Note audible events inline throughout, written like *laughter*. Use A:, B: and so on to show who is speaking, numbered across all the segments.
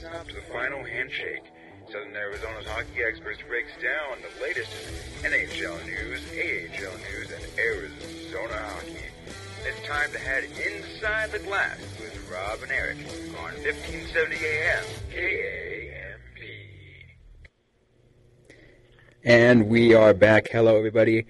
A: To the final handshake. Southern Arizona's hockey experts breaks down the latest NHL news, AHL news, and Arizona hockey. It's time to head inside the glass with Rob and Eric on 1570 AM KAMP.
B: And we are back. Hello, everybody.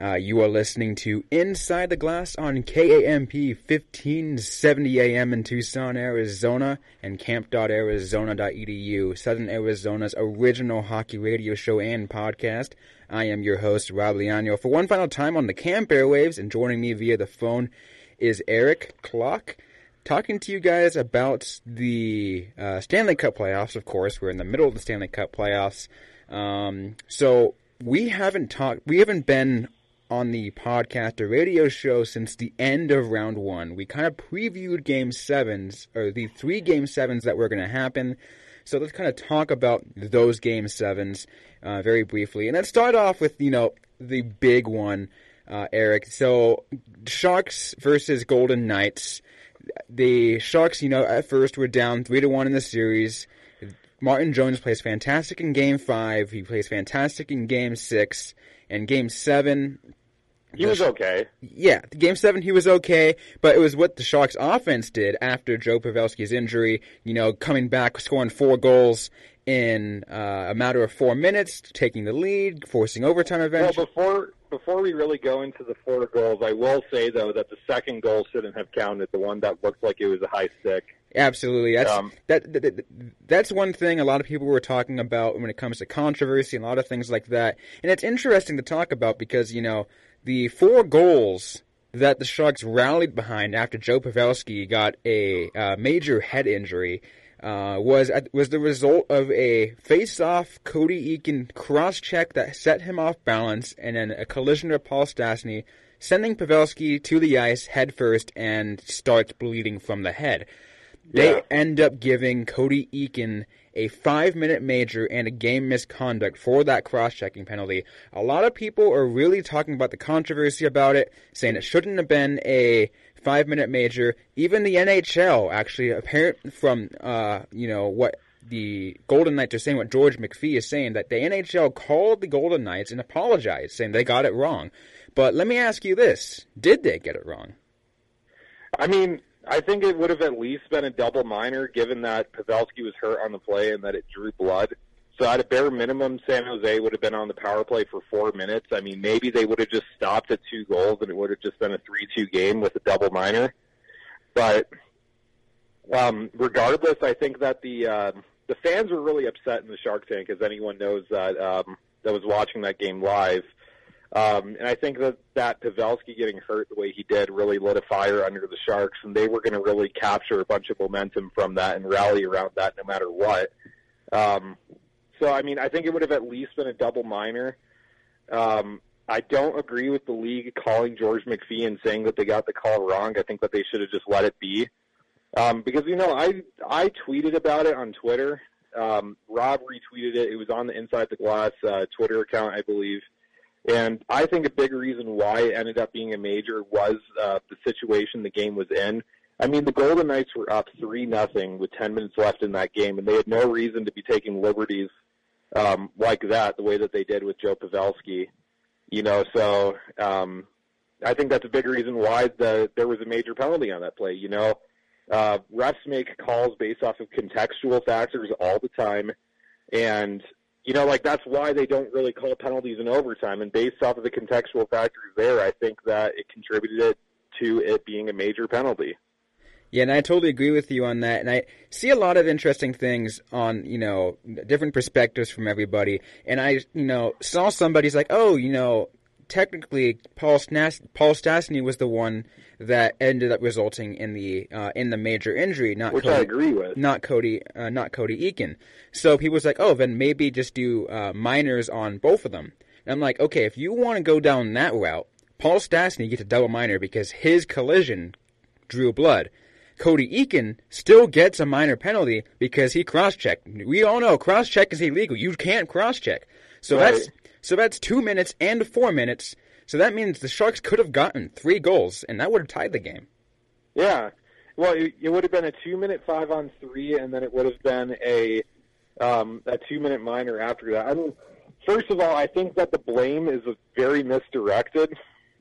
B: Uh, you are listening to Inside the Glass on KAMP 1570 AM in Tucson, Arizona, and camp.arizona.edu, Southern Arizona's original hockey radio show and podcast. I am your host, Rob Liano. For one final time on the camp airwaves, and joining me via the phone is Eric Clock, talking to you guys about the uh, Stanley Cup playoffs. Of course, we're in the middle of the Stanley Cup playoffs. Um, so we haven't talked, we haven't been on the podcast or radio show since the end of round one. We kind of previewed game sevens, or the three game sevens that were going to happen. So let's kind of talk about those game sevens uh, very briefly. And let's start off with, you know, the big one, uh, Eric. So Sharks versus Golden Knights. The Sharks, you know, at first were down 3 to 1 in the series. Martin Jones plays fantastic in game five. He plays fantastic in game six. And game seven,
C: he was okay.
B: Yeah, game seven he was okay, but it was what the Sharks offense did after Joe Pavelski's injury. You know, coming back, scoring four goals in uh, a matter of four minutes, taking the lead, forcing overtime eventually.
C: Well, before before we really go into the four goals, I will say though that the second goal shouldn't have counted. The one that looked like it was a high stick.
B: Absolutely, that's um, that, that, That's one thing a lot of people were talking about when it comes to controversy and a lot of things like that. And it's interesting to talk about because you know the four goals that the Sharks rallied behind after Joe Pavelski got a uh, major head injury uh, was was the result of a face-off Cody Eakin cross-check that set him off balance, and then a collision with Paul Stastny, sending Pavelski to the ice headfirst and starts bleeding from the head. They yeah. end up giving Cody Eakin a five minute major and a game misconduct for that cross checking penalty. A lot of people are really talking about the controversy about it, saying it shouldn't have been a five minute major. Even the NHL, actually, apparent from uh, you know what the Golden Knights are saying, what George McPhee is saying, that the NHL called the Golden Knights and apologized, saying they got it wrong. But let me ask you this: Did they get it wrong?
C: I mean, I think it would have at least been a double minor, given that Pavelski was hurt on the play and that it drew blood. So at a bare minimum, San Jose would have been on the power play for four minutes. I mean, maybe they would have just stopped at two goals and it would have just been a three-two game with a double minor. But um, regardless, I think that the uh, the fans were really upset in the Shark Tank, as anyone knows that um, that was watching that game live. Um, and I think that that Pavelski getting hurt the way he did really lit a fire under the Sharks, and they were going to really capture a bunch of momentum from that and rally around that no matter what. Um, so, I mean, I think it would have at least been a double minor. Um, I don't agree with the league calling George McPhee and saying that they got the call wrong. I think that they should have just let it be. Um, because you know, I I tweeted about it on Twitter. Um, Rob retweeted it. It was on the Inside the Glass uh, Twitter account, I believe. And I think a big reason why it ended up being a major was uh, the situation the game was in. I mean, the Golden Knights were up three nothing with ten minutes left in that game, and they had no reason to be taking liberties um, like that, the way that they did with Joe Pavelski. You know, so um, I think that's a big reason why the there was a major penalty on that play. You know, uh, refs make calls based off of contextual factors all the time, and you know, like that's why they don't really call penalties in overtime. And based off of the contextual factors there, I think that it contributed to it being a major penalty.
B: Yeah, and I totally agree with you on that. And I see a lot of interesting things on, you know, different perspectives from everybody. And I, you know, saw somebody's like, oh, you know, technically Paul, Snas- Paul Stastny was the one that ended up resulting in the uh, in the major injury, not
C: which
B: Cody,
C: I agree with,
B: not Cody, uh, not Cody Eakin. So he was like, oh, then maybe just do uh, minors on both of them. And I'm like, okay, if you want to go down that route, Paul Stastny gets a double minor because his collision drew blood. Cody Eakin still gets a minor penalty because he cross-checked. We all know cross-check is illegal. You can't cross-check. So right. that's so that's two minutes and four minutes. So that means the Sharks could have gotten three goals, and that would have tied the game.
C: Yeah, Well, it, would have been a two-minute five on three, and then it would have been a um, a two-minute minor after that. I mean, first of all, I think that the blame is very misdirected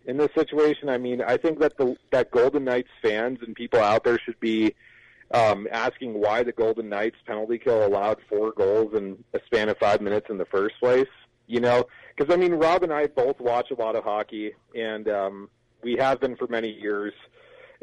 C: in this situation. I mean, I think that the that Golden Knights fans and people out there should be um, asking why the Golden Knights penalty kill allowed four goals in a span of five minutes in the first place. You know, because I mean, Rob and I both watch a lot of hockey, and um, we have been for many years.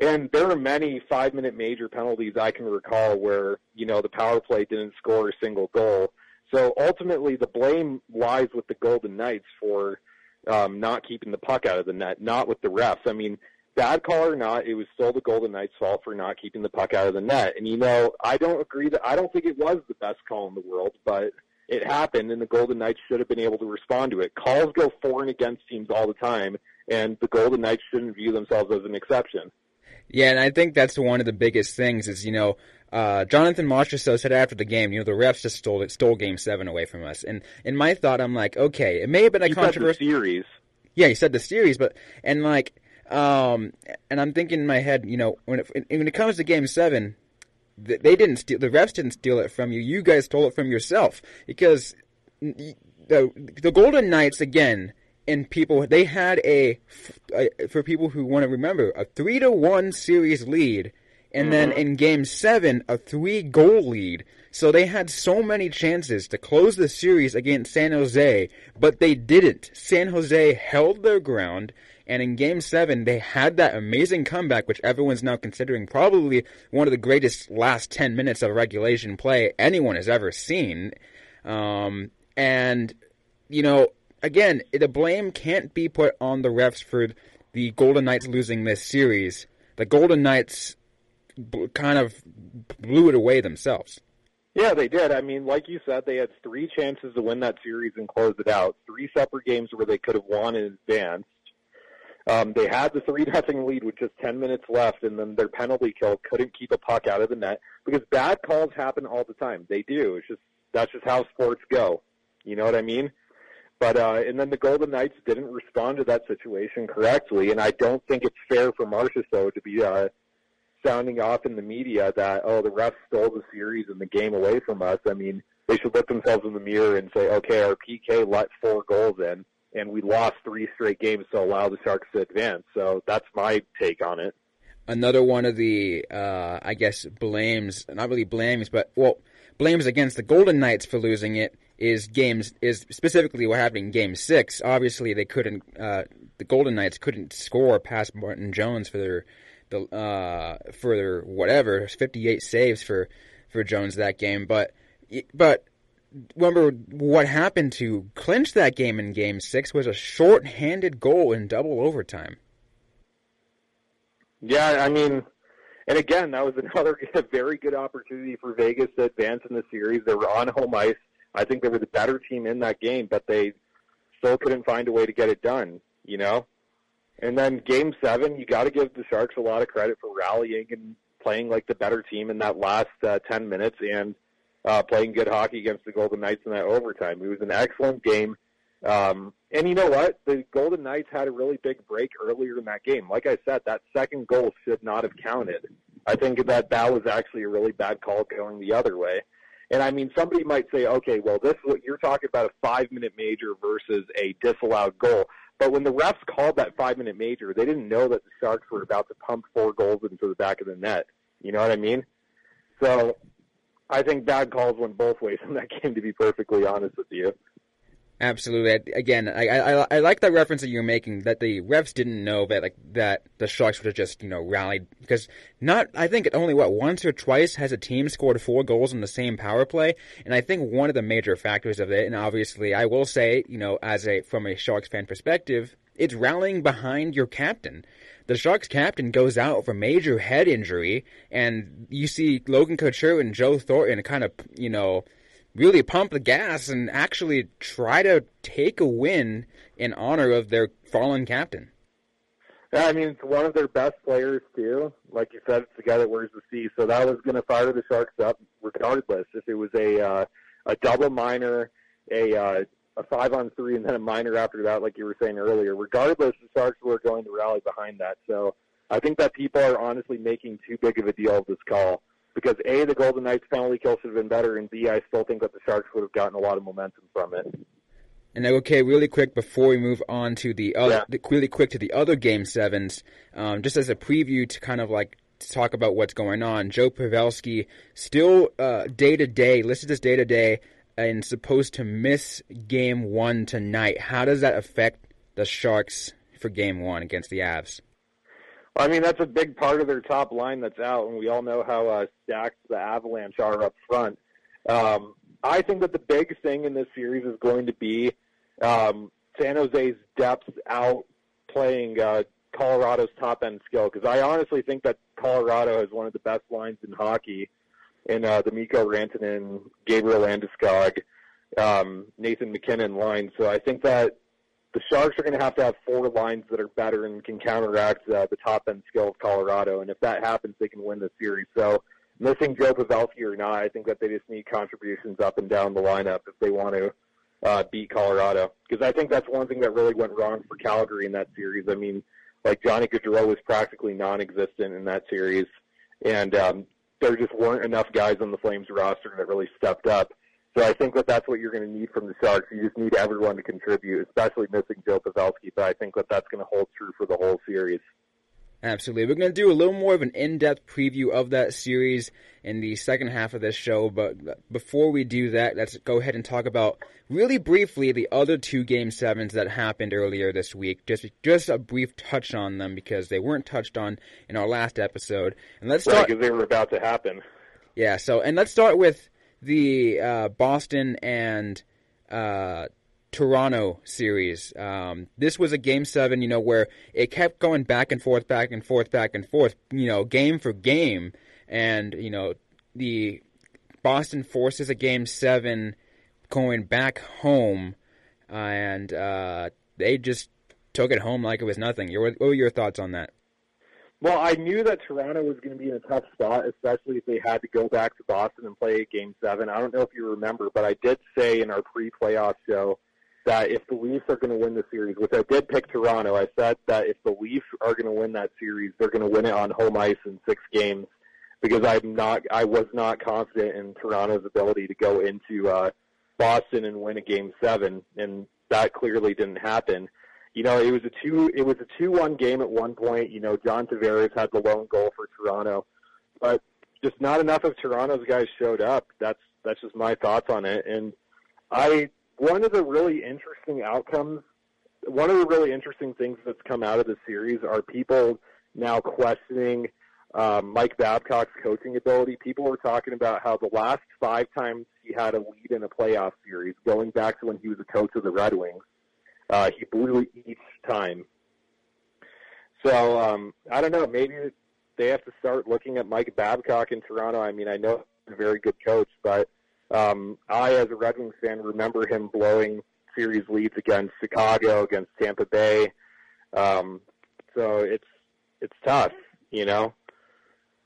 C: And there are many five-minute major penalties I can recall where you know the power play didn't score a single goal. So ultimately, the blame lies with the Golden Knights for um, not keeping the puck out of the net, not with the refs. I mean, bad call or not, it was still the Golden Knights' fault for not keeping the puck out of the net. And you know, I don't agree that I don't think it was the best call in the world, but it happened, and the Golden Knights should have been able to respond to it. Calls go for and against teams all the time, and the Golden Knights shouldn't view themselves as an exception.
B: Yeah, and I think that's one of the biggest things is you know uh, Jonathan Marchessault said after the game, you know, the refs just stole it, stole Game Seven away from us. And in my thought, I'm like, okay, it may have been a controversial
C: series.
B: Yeah, he said the series, but and like, um, and I'm thinking in my head, you know, when it, when it comes to Game Seven, they didn't steal. The refs didn't steal it from you. You guys stole it from yourself because the the Golden Knights again and people they had a, a for people who want to remember a three to one series lead and mm-hmm. then in game seven a three goal lead so they had so many chances to close the series against san jose but they didn't san jose held their ground and in game seven they had that amazing comeback which everyone's now considering probably one of the greatest last 10 minutes of regulation play anyone has ever seen um, and you know again, the blame can't be put on the refs for the Golden Knights losing this series. The Golden Knights kind of blew it away themselves.
C: Yeah, they did. I mean, like you said, they had three chances to win that series and close it out. Three separate games where they could have won in advance. Um, they had the three *laughs* nothing lead with just ten minutes left, and then their penalty kill couldn't keep a puck out of the net because bad calls happen all the time. They do. It's just that's just how sports go. You know what I mean? But uh, and then the Golden Knights didn't respond to that situation correctly, and I don't think it's fair for Marchessault to be uh, sounding off in the media that oh the refs stole the series and the game away from us. I mean they should look themselves in the mirror and say okay our PK let four goals in and we lost three straight games to allow the Sharks to advance. So that's my take on it.
B: Another one of the uh, I guess blames, not really blames, but well blames against the Golden Knights for losing it is games is specifically what happened in Game Six. Obviously, they couldn't. Uh, the Golden Knights couldn't score past Martin Jones for their the uh, for whatever fifty eight saves for for Jones that game. But but remember what happened to clinch that game in Game Six was a short-handed goal in double overtime.
C: Yeah, I mean, and again, that was *laughs* another very good opportunity for Vegas to advance in the series. They were on home ice. I think they were the better team in that game, but they still couldn't find a way to get it done, you know? And then game seven, you got to give the Sharks a lot of credit for rallying and playing like the better team in that last uh, 10 minutes and uh, playing good hockey against the Golden Knights in that overtime. It was an excellent game. Um, and you know what? The Golden Knights had a really big break earlier in that game. Like I said, that second goal should not have counted. I think that that was actually a really bad call going the other way. And I mean, somebody might say, okay, well, this is what you're talking about a five minute major versus a disallowed goal. But when the refs called that five minute major, they didn't know that the Sharks were about to pump four goals into the back of the net. You know what I mean? So I think bad calls went both ways in that *laughs* game, to be perfectly honest with you.
B: Absolutely. Again, I, I I like that reference that you're making that the refs didn't know that like that the Sharks would have just you know rallied because not I think only what once or twice has a team scored four goals in the same power play, and I think one of the major factors of it, and obviously I will say you know as a from a Sharks fan perspective, it's rallying behind your captain. The Sharks captain goes out for major head injury, and you see Logan Couture and Joe Thornton kind of you know really pump the gas and actually try to take a win in honor of their fallen captain.
C: Yeah, I mean, it's one of their best players, too. Like you said, it's the guy that wears the C. So that was going to fire the Sharks up regardless. If it was a uh, a double minor, a uh, a five on three, and then a minor after that, like you were saying earlier, regardless, the Sharks were going to rally behind that. So I think that people are honestly making too big of a deal of this call because A, the Golden Knights penalty kill should have been better, and B, I still think that the Sharks would have gotten a lot of momentum from it.
B: And okay, really quick before we move on to the other, yeah. really quick to the other game sevens, um, just as a preview to kind of like talk about what's going on. Joe Pavelski still day to day, listed as day to day, and supposed to miss game one tonight. How does that affect the Sharks for game one against the Avs?
C: I mean, that's a big part of their top line that's out, and we all know how uh, stacked the Avalanche are up front. Um, I think that the big thing in this series is going to be um, San Jose's depth out playing uh, Colorado's top end skill because I honestly think that Colorado has one of the best lines in hockey in uh, the Mikko Rantanen, Gabriel Landeskog, um, Nathan MacKinnon line. So I think that the Sharks are going to have to have four lines that are better and can counteract uh, the top end skill of Colorado. And if that happens, they can win the series. So missing Joe Pavelski or not, I think that they just need contributions up and down the lineup if they want to uh, beat Colorado. Because I think that's one thing that really went wrong for Calgary in that series. I mean, like Johnny Gaudreau was practically non-existent in that series, and um, there just weren't enough guys on the Flames roster that really stepped up. So I think that that's what you're going to need from the Sharks. You just need everyone to contribute, especially missing Joe Pavelski. But I think that that's going to hold true for the whole series.
B: Absolutely. We're going to do a little more of an in-depth preview of that series in the second half of this show, but before we do that, let's go ahead and talk about really briefly the other two game sevens that happened earlier this week. Just just a brief touch on them because they weren't touched on in our last episode. And let's start
C: because they were about to happen.
B: Yeah, so and let's start with the uh, Boston and uh, Toronto series. Um, this was a game seven, you know, where it kept going back and forth, back and forth, back and forth, you know, game for game. And, you know, the Boston forces a game seven going back home, uh, and they just took it home like it was nothing. What were your thoughts on that?
C: Well, I knew that Toronto was going to be in a tough spot, especially if they had to go back to Boston and play Game Seven. I don't know if you remember, but I did say in our pre-playoff show that if the Leafs are going to win the series, which I did pick Toronto, I said that if the Leafs are going to win that series, they're going to win it on home ice in six games because I'm not, I was not confident in Toronto's ability to go into uh, Boston and win a game seven, and that clearly didn't happen. You know, it was a two, it was a two-one game at one point. You know, John Tavares had the lone goal for Toronto, but just not enough of Toronto's guys showed up. That's that's just my thoughts on it, and I one of the really interesting outcomes, one of the really interesting things that's come out of the series are people now questioning um, Mike Babcock's coaching ability. People were talking about how the last five times he had a lead in a playoff series, going back to when he was a coach of the Red Wings, uh, he blew each time. So um, I don't know. Maybe they have to start looking at Mike Babcock in Toronto. I mean, I know he's a very good coach, but um, I, as a Red Wings fan, remember him blowing series leads against Chicago, against Tampa Bay. Um, so it's it's tough, you know.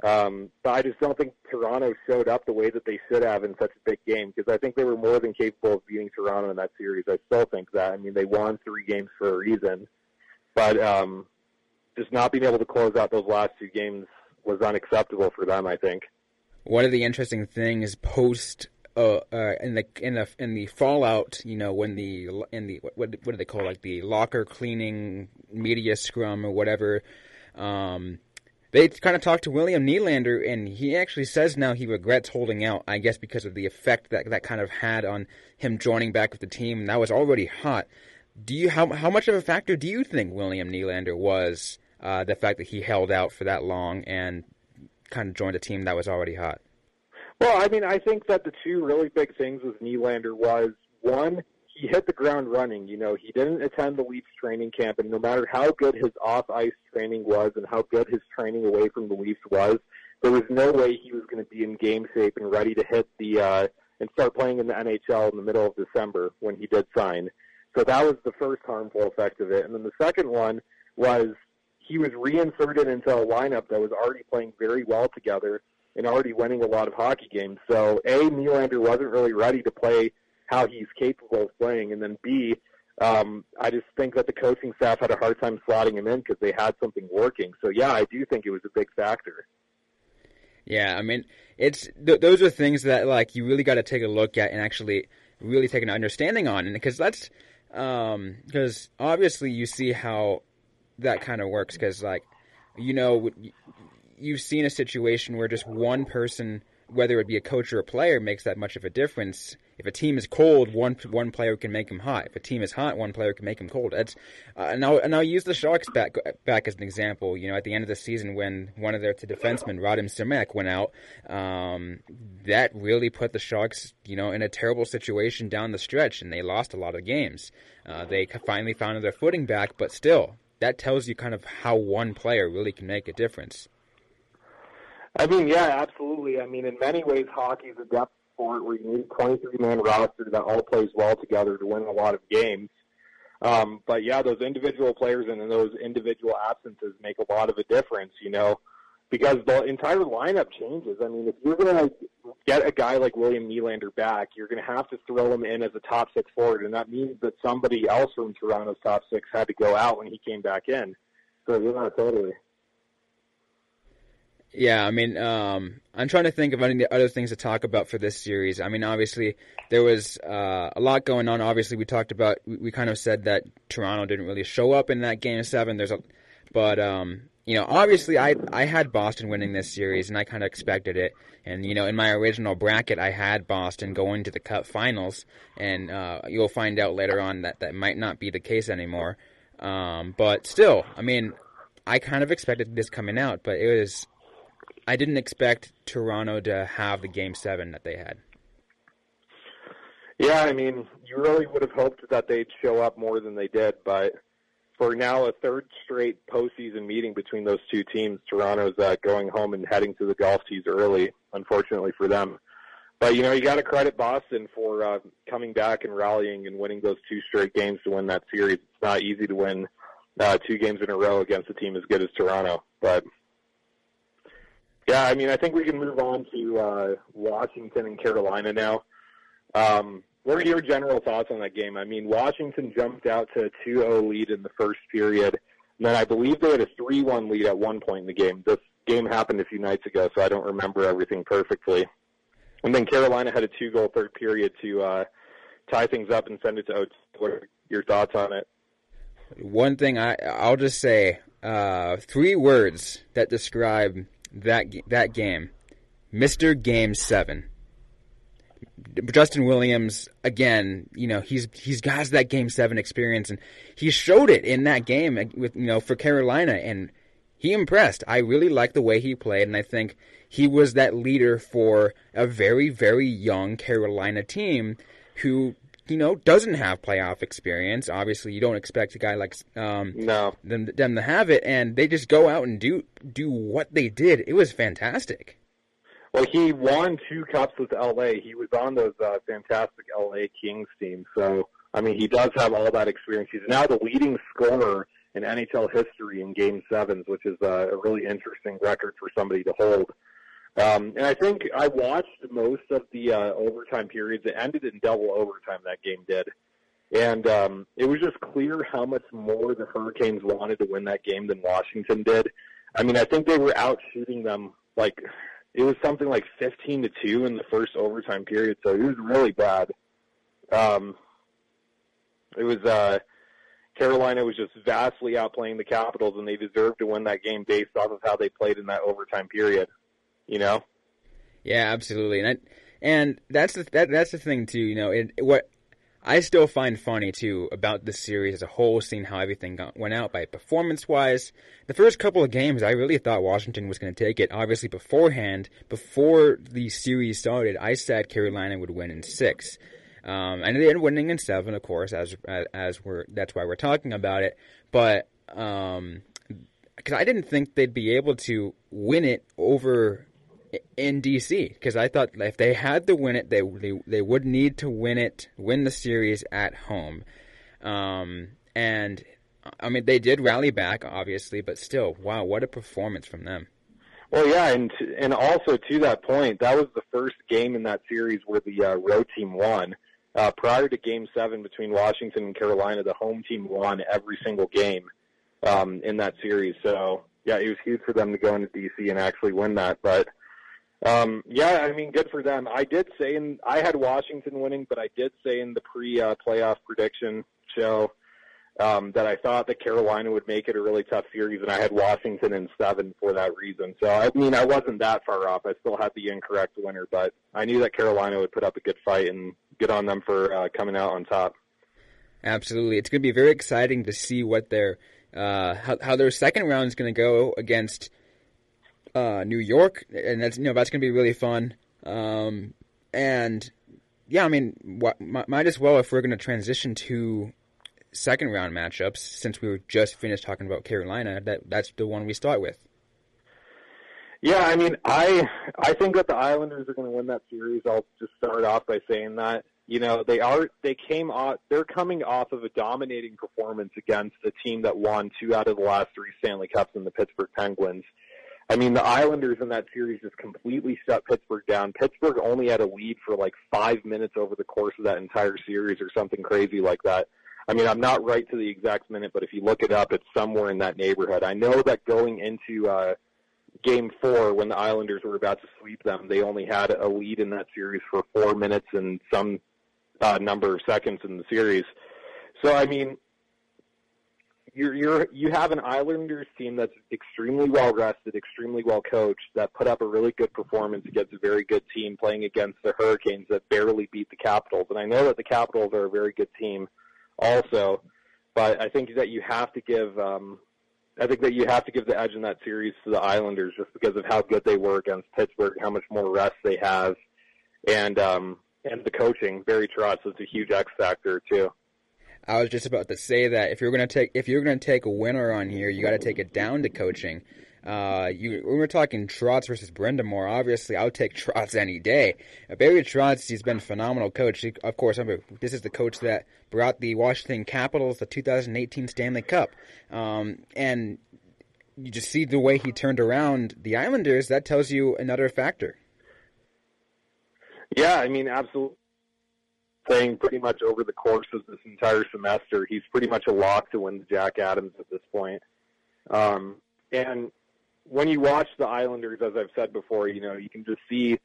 C: Um, but I just don't think Toronto showed up the way that they should have in such a big game because I think they were more than capable of beating Toronto in that series. I still think that. I mean, they won three games for a reason, but um, just not being able to close out those last two games was unacceptable for them. I think.
B: One of the interesting things post uh, uh, in the in the in the fallout, you know, when the in the what what do they call it, like the locker cleaning media scrum or whatever, um, they kind of talked to William Nylander, and he actually says now he regrets holding out. I guess because of the effect that that kind of had on him joining back with the team, and that was already hot. Do you how how much of a factor do you think William Nylander was uh, the fact that he held out for that long and kind of joined a team that was already hot?
C: Well, I mean, I think that the two really big things with Nylander was one, he hit the ground running. You know, he didn't attend the Leafs training camp, and no matter how good his off ice training was and how good his training away from the Leafs was, there was no way he was going to be in game shape and ready to hit the uh, and start playing in the NHL in the middle of December when he did sign. So that was the first harmful effect of it. And then the second one was he was reinserted into a lineup that was already playing very well together and already winning a lot of hockey games. So A, Nylander wasn't really ready to play how he's capable of playing, and then B, Um, I just think that the coaching staff had a hard time slotting him in because they had something working. So yeah, I do think it was a big factor.
B: Yeah, I mean, it's th- those are things that like you really got to take a look at and actually really take an understanding on, and because that's because um, obviously you see how that kind of works because like you know you've seen a situation where just one person whether it be a coach or a player makes that much of a difference. If a team is cold, one one player can make them hot. If a team is hot, one player can make them cold. That's uh, and I'll and I'll use the Sharks back back as an example. You know, at the end of the season when one of their two defensemen, Radim Simek, went out, um, that really put the Sharks, you know, in a terrible situation down the stretch, and they lost a lot of games. Uh, they finally found their footing back, but still, that tells you kind of how one player really can make a difference.
C: I mean, yeah, absolutely. I mean, in many ways, hockey is a depth sport where you need a 23 man roster that all plays well together to win a lot of games. Um, but yeah, those individual players and those individual absences make a lot of a difference, you know, because the entire lineup changes. I mean, if you're going to get a guy like William Nylander back, you're going to have to throw him in as a top six forward, and that means that somebody else from Toronto's top six had to go out when he came back in. So yeah, totally.
B: Yeah, I mean, um, I'm trying to think of any other things to talk about for this series. I mean, obviously there was uh, a lot going on. Obviously, we talked about we, we, kind of said that Toronto didn't really show up in that game seven. There's a, but um, you know, obviously I I had Boston winning this series, and I kind of expected it. And you know, in my original bracket, I had Boston going to the Cup Finals, and uh, you'll find out later on that that might not be the case anymore. Um, but still, I mean, I kind of expected this coming out, but it was I didn't expect Toronto to have the game seven that they had.
C: Yeah, I mean, you really would have hoped that they'd show up more than they did, but for now a third straight postseason meeting between those two teams, Toronto's uh, going home and heading to the golf tees early, unfortunately for them. But you know, you got to credit Boston for uh, coming back and rallying and winning those two straight games to win that series. It's not easy to win uh, two games in a row against a team as good as Toronto, but yeah, I mean, I think we can move on to uh, Washington and Carolina now. Um, what are your general thoughts on that game? I mean, Washington jumped out to a 2-0 lead in the first period, and then I believe they had a 3-1 lead at one point in the game. This game happened a few nights ago, so I don't remember everything perfectly. And then Carolina had a two-goal third period to uh, tie things up and send it to OT. What are your thoughts on it?
B: One thing I I'll just say uh, three words that describe that that game, Mister Game Seven. Justin Williams again, you know, he's he's got that game 7 experience and he showed it in that game uh, with you know for Carolina and he impressed. I really liked the way he played and I think he was that leader for a very very young Carolina team who you know, doesn't have playoff experience. Obviously, you don't expect a guy like um,
C: no
B: them, them to have it, and they just go out and do do what they did. It was fantastic.
C: Well, he won two cups with LA. He was on those uh, fantastic LA Kings team. So, I mean, he does have all that experience. He's now the leading scorer in NHL history in Game Sevens, which is uh, a really interesting record for somebody to hold. Um, and I think I watched most of the uh, overtime periods. It ended in double overtime. That game did, and um, it was just clear how much more the Hurricanes wanted to win that game than Washington did. I mean, I think they were out shooting them like it was something like fifteen to two in the first overtime period. So it was really bad. Um, it was uh, Carolina was just vastly outplaying the Capitals, and they deserved to win that game based off of how they played in that overtime period you know.
B: Yeah, absolutely, and I, and that's the that, that's the thing too. You know, it, what I still find funny too about this series as a whole, seeing how everything got, went out by performance wise. The first couple of games, I really thought Washington was going to take it. Obviously, beforehand, before the series started, I said Carolina would win in six. Um, and they ended winning in seven, of course, as as we're that's why we're talking about it. But um, because I didn't think they'd be able to win it over in DC because I thought if they had to win it, they they they would need to win it, win the series at home. Um, and I mean, they did rally back, obviously, but still, wow, what a performance from them.
C: Well, yeah, and and also to that point, that was the first game in that series where the uh, road team won. uh, prior to Game Seven between Washington and Carolina, the home team won every single game um, in that series. So yeah, it was huge for them to go into DC and actually win that. But um, yeah, I mean, good for them. I did say in I had Washington winning, but I did say in the pre uh, prediction show um, that I thought that Carolina would make it a really tough series, and I had Washington in seven for that reason. So I mean, I wasn't that far off. I still had the incorrect winner, but I knew that Carolina would put up a good fight, and good on them for uh, coming out on top.
B: Absolutely, it's going to be very exciting to see what their uh, how, how their second round is going to go against uh, New York, and that's you know that's going to be really fun. Um, and yeah, I mean, what, might as well if we're going to transition to second round matchups, since we were just finished talking about Carolina, that that's the one we start with.
C: Yeah, I mean, I I think that the Islanders are going to win that series. I'll just start off by saying that you know they are they came off they're coming off of a dominating performance against a team that won two out of the last three Stanley Cups in the Pittsburgh Penguins. I mean, the Islanders in that series just completely shut Pittsburgh down. Pittsburgh only had a lead for like five minutes over the course of that entire series, or something crazy like that. I mean, I'm not right to the exact minute, but if you look it up, it's somewhere in that neighborhood. I know that going into uh, Game Four, when the Islanders were about to sweep them, they only had a lead in that series for four minutes and some uh, number of seconds in the series. So, I mean, you're you're you have an Islanders team that's extremely well rested, extremely well coached, that put up a really good performance against a very good team playing against the Hurricanes that barely beat the Capitals. And I know that the Capitals are a very good team also. But I think that you have to give um, I think that you have to give the edge in that series to the Islanders just because of how good they were against Pittsburgh, how much more rest they have, and um, and the coaching. Barry Trotz is a huge X factor too.
B: I was just about to say that if you're to take if you're to take a winner on here, you got to take it down to coaching. Uh, you, when we're talking Trotz versus Brind'Amour. obviously I'll take Trotz any day. Uh, Barry Trotz, he's been a phenomenal coach. He, of course, remember, this is the coach that brought the Washington Capitals the 2018 Stanley Cup. Um, and you just see the way he turned around the Islanders. That tells you another factor.
C: Yeah, I mean, absolutely. Saying pretty much over the course of this entire semester, he's pretty much a lock to win the Jack Adams at this point. Um, and when you watch the Islanders, as I've said before, you know, you can just see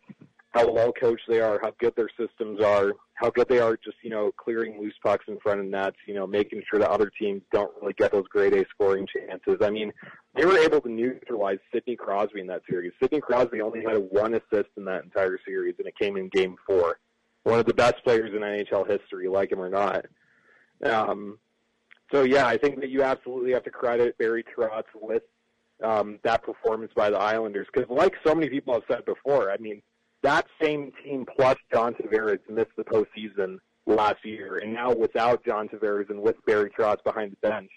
C: how well coached they are, how good their systems are, how good they are just, you know, clearing loose pucks in front of nets, you know, making sure that other teams don't really get those grade A scoring chances. I mean, they were able to neutralize Sidney Crosby in that series. Sidney Crosby only had one assist in that entire series, and it came in game four. One of the best players in NHL history, like him or not. Um, so, yeah, I think that you absolutely have to credit Barry Trotz with um, that performance by the Islanders. Because, like so many people have said before, I mean, that same team plus John Tavares missed the postseason last year, and now without John Tavares and with Barry Trotz behind the bench,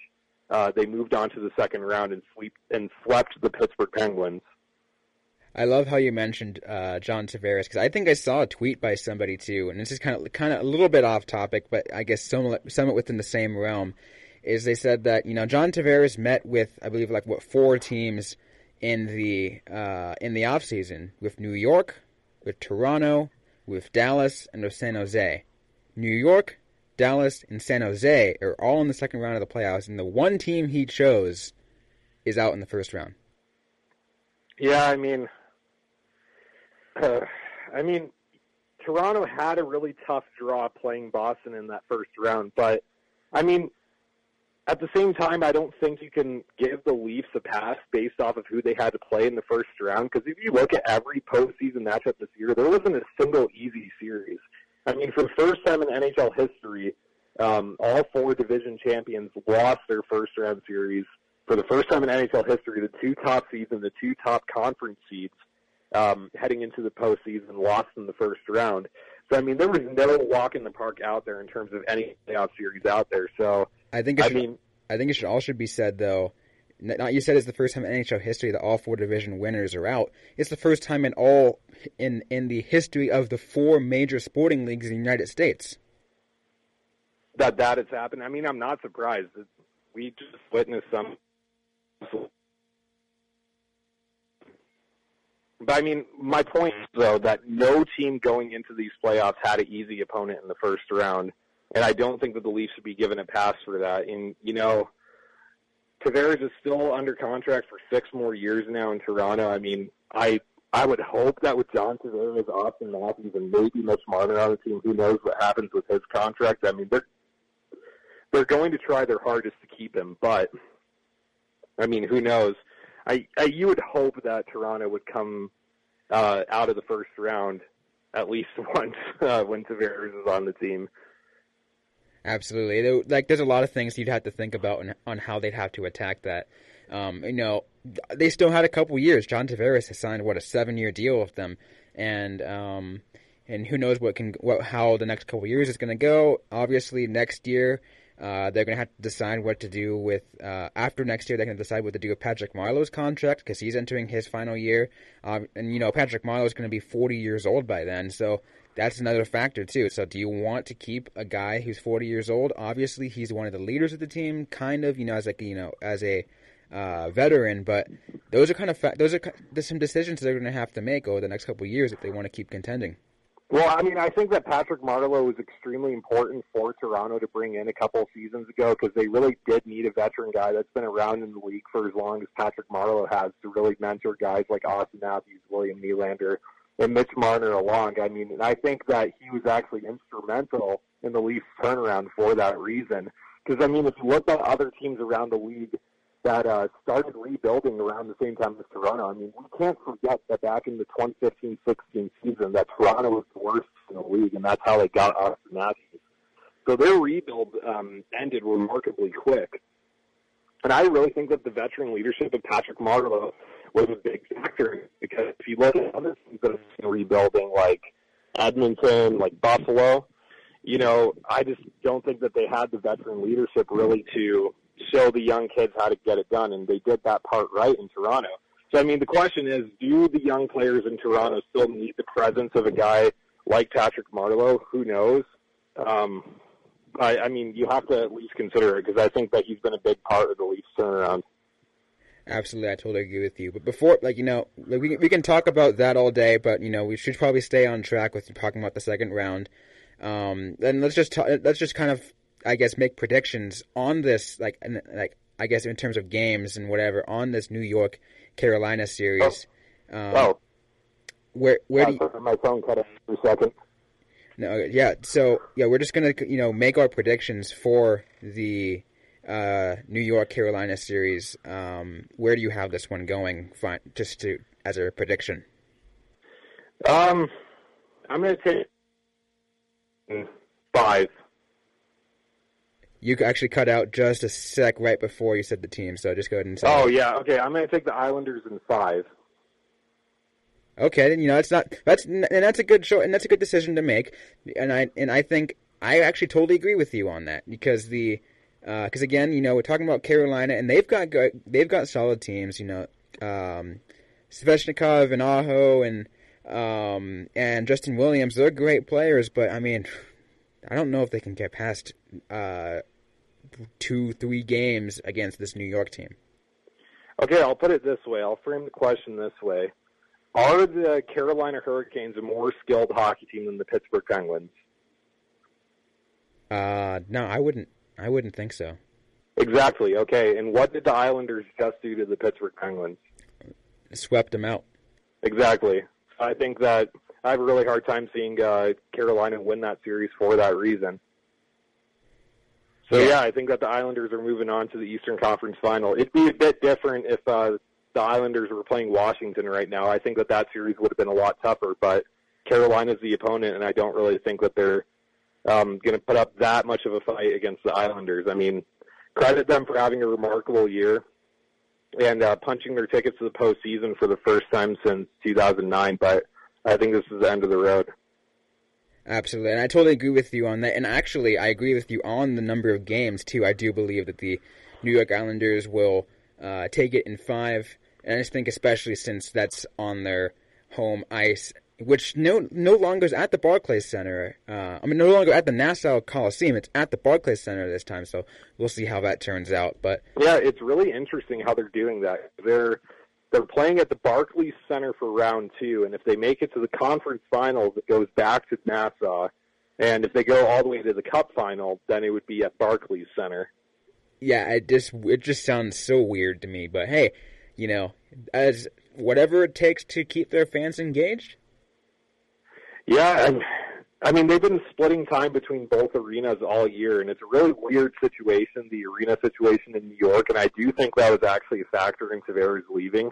C: uh, they moved on to the second round and sweep and swept the Pittsburgh Penguins.
B: I love how you mentioned uh, John Tavares because I think I saw a tweet by somebody too, and this is kind of kind of a little bit off topic, but I guess somewhat, somewhat within the same realm is they said that you know John Tavares met with I believe like what four teams in the uh, in the off season with New York, with Toronto, with Dallas, and with San Jose. New York, Dallas, and San Jose are all in the second round of the playoffs, and the one team he chose is out in the first round.
C: Yeah, I mean, I mean, Toronto had a really tough draw playing Boston in that first round, but I mean, at the same time, I don't think you can give the Leafs a pass based off of who they had to play in the first round. Because if you look at every postseason matchup this year, there wasn't a single easy series. I mean, for the first time in NHL history, um, all four division champions lost their first round series. For the first time in NHL history, the two top seeds and the two top conference seeds um, heading into the postseason lost in the first round. So I mean, there was no walk in the park out there in terms of any playoff series out there. So
B: I think it should, I mean, I think it should also be said though. Not you said it's the first time in NHL history that all four division winners are out. It's the first time in all in in the history of the four major sporting leagues in the United States
C: that that has happened. I mean, I'm not surprised. We just witnessed some, But I mean, my point is though that no team going into these playoffs had an easy opponent in the first round, and I don't think that the Leafs should be given a pass for that. And you know, Tavares is still under contract for six more years now in Toronto. I mean, I I would hope that with John Tavares, Auston Matthews, and maybe Mitch Marner on the team, who knows what happens with his contract? I mean, they're they're going to try their hardest to keep him, but I mean, who knows? I, I you would hope that Toronto would come uh, out of the first round at least *laughs* once uh, when Tavares is on the team.
B: Absolutely. Like, there's a lot of things you'd have to think about on, on how they'd have to attack that. Um, you know, they still had a couple years. John Tavares has signed what a seven-year deal with them, and um, and who knows what can what how the next couple years is going to go. Obviously, next year uh, they're going to have to decide what to do with uh, after next year. They're going to decide what to do with Patrick Marleau's contract because he's entering his final year, um, and you know Patrick Marleau is going to be 40 years old by then. So that's another factor too. So do you want to keep a guy who's 40 years old? Obviously, he's one of the leaders of the team, kind of, you know, as like you know, as a uh, veteran. But those are kind of fa- those are there's some decisions they're going to have to make over the next couple years if they want to keep contending.
C: Well, I mean, I think that Patrick Marleau was extremely important for Toronto to bring in a couple of seasons ago because they really did need a veteran guy that's been around in the league for as long as Patrick Marleau has to really mentor guys like Auston Matthews, William Nylander, and Mitch Marner along. I mean, and I think that he was actually instrumental in the Leafs turnaround for that reason. Because I mean, if you look at other teams around the league that uh, started rebuilding around the same time as Toronto. I mean, we can't forget that back in the 2015-16 season, that Toronto was the worst in the league, and that's how they got Auston Matthews. So their rebuild um, ended remarkably quick. And I really think that the veteran leadership of Patrick Marleau was a big factor because if you look at other teams that have been rebuilding, like Edmonton, like Buffalo, you know, I just don't think that they had the veteran leadership really to show the young kids how to get it done, and they did that part right in Toronto. So, I mean, the question is, do the young players in Toronto still need the presence of a guy like Patrick Marleau? Who knows? Um, I, I mean, you have to at least consider it because I think that he's been a big part of the Leafs turnaround.
B: Absolutely, I totally agree with you. But before, like you know, we we can talk about that all day, but you know, we should probably stay on track with talking about the second round. Um, and let's just talk, let's just kind of I guess make predictions on this, like like I guess in terms of games and whatever on this New York Carolina series.
C: Oh. Um, oh.
B: Where where do
C: you, my phone cut off for a second?
B: No, yeah. So yeah, we're just gonna you know make our predictions for the uh, New York Carolina series. Um, where do you have this one going? Fine, just to as a prediction.
C: Um, I'm gonna take five.
B: You actually cut out just a sec right before you said the team, so just go ahead and say.
C: Oh yeah, okay. I'm going to take the Islanders in five.
B: Okay, then you know it's not that's and that's a good show and that's a good decision to make, and I and I think I actually totally agree with you on that because the because uh, again you know we're talking about Carolina and they've got good, they've got solid teams you know um, Svechnikov and Aho and um, and Justin Williams they're great players but I mean I don't know if they can get past uh, two, three games against this New York team.
C: Okay, I'll put it this way. I'll frame the question this way. Are the Carolina Hurricanes a more skilled hockey team than the Pittsburgh Penguins?
B: Uh, no, I wouldn't. I wouldn't think so.
C: Exactly. Okay, and what did the Islanders just do to the Pittsburgh Penguins?
B: Swept them out.
C: Exactly. I think that I have a really hard time seeing uh, Carolina win that series for that reason. So yeah. yeah. I think that the Islanders are moving on to the Eastern Conference Final. It'd be a bit different if uh, the Islanders were playing Washington right now. I think that that series would have been a lot tougher, but Carolina's the opponent, and I don't really think that they're um, going to put up that much of a fight against the Islanders. I mean, credit them for having a remarkable year and uh, punching their tickets to the postseason for the first time since 2009, but I think this is the end of the road.
B: Absolutely, and I totally agree with you on that. And actually, I agree with you on the number of games too. I do believe that the New York Islanders will uh, take it in five, and I just think especially since that's on their home ice, which no no longer is at the Barclays Center. Uh, I mean, no longer at the Nassau Coliseum. It's at the Barclays Center this time, so we'll see how that turns out. But
C: yeah, it's really interesting how they're doing that. They're they're playing at the Barclays Center for round two, and if they make it to the conference finals, it goes back to Nassau. And if they go all the way to the Cup final, then it would be at Barclays Center.
B: Yeah, it just it just sounds so weird to me. But hey, you know, as whatever it takes to keep their fans engaged.
C: Yeah, and I mean they've been splitting time between both arenas all year, and it's a really weird situation, the arena situation in New York, and I do think that was actually a factor in Tavares leaving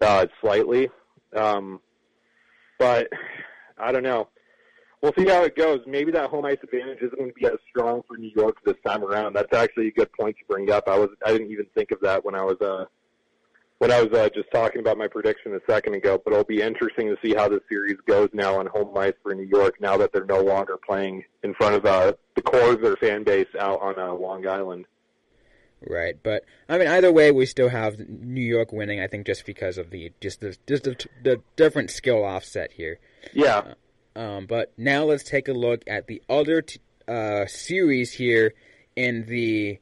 C: uh, slightly. Um, but I don't know. We'll see how it goes. Maybe that home ice advantage isn't going to be as strong for New York this time around. That's actually a good point to bring up. I was I didn't even think of that when I was uh, when I was uh, just talking about my prediction a second ago. But it'll be interesting to see how this series goes now on home ice for New York. Now that they're no longer playing in front of uh, the core of their fan base out on uh, Long Island.
B: Right, but I mean, either way, we still have New York winning. I think just because of the just the just the, the different skill offset here.
C: Yeah.
B: Um, but now let's take a look at the other t- uh, series here in the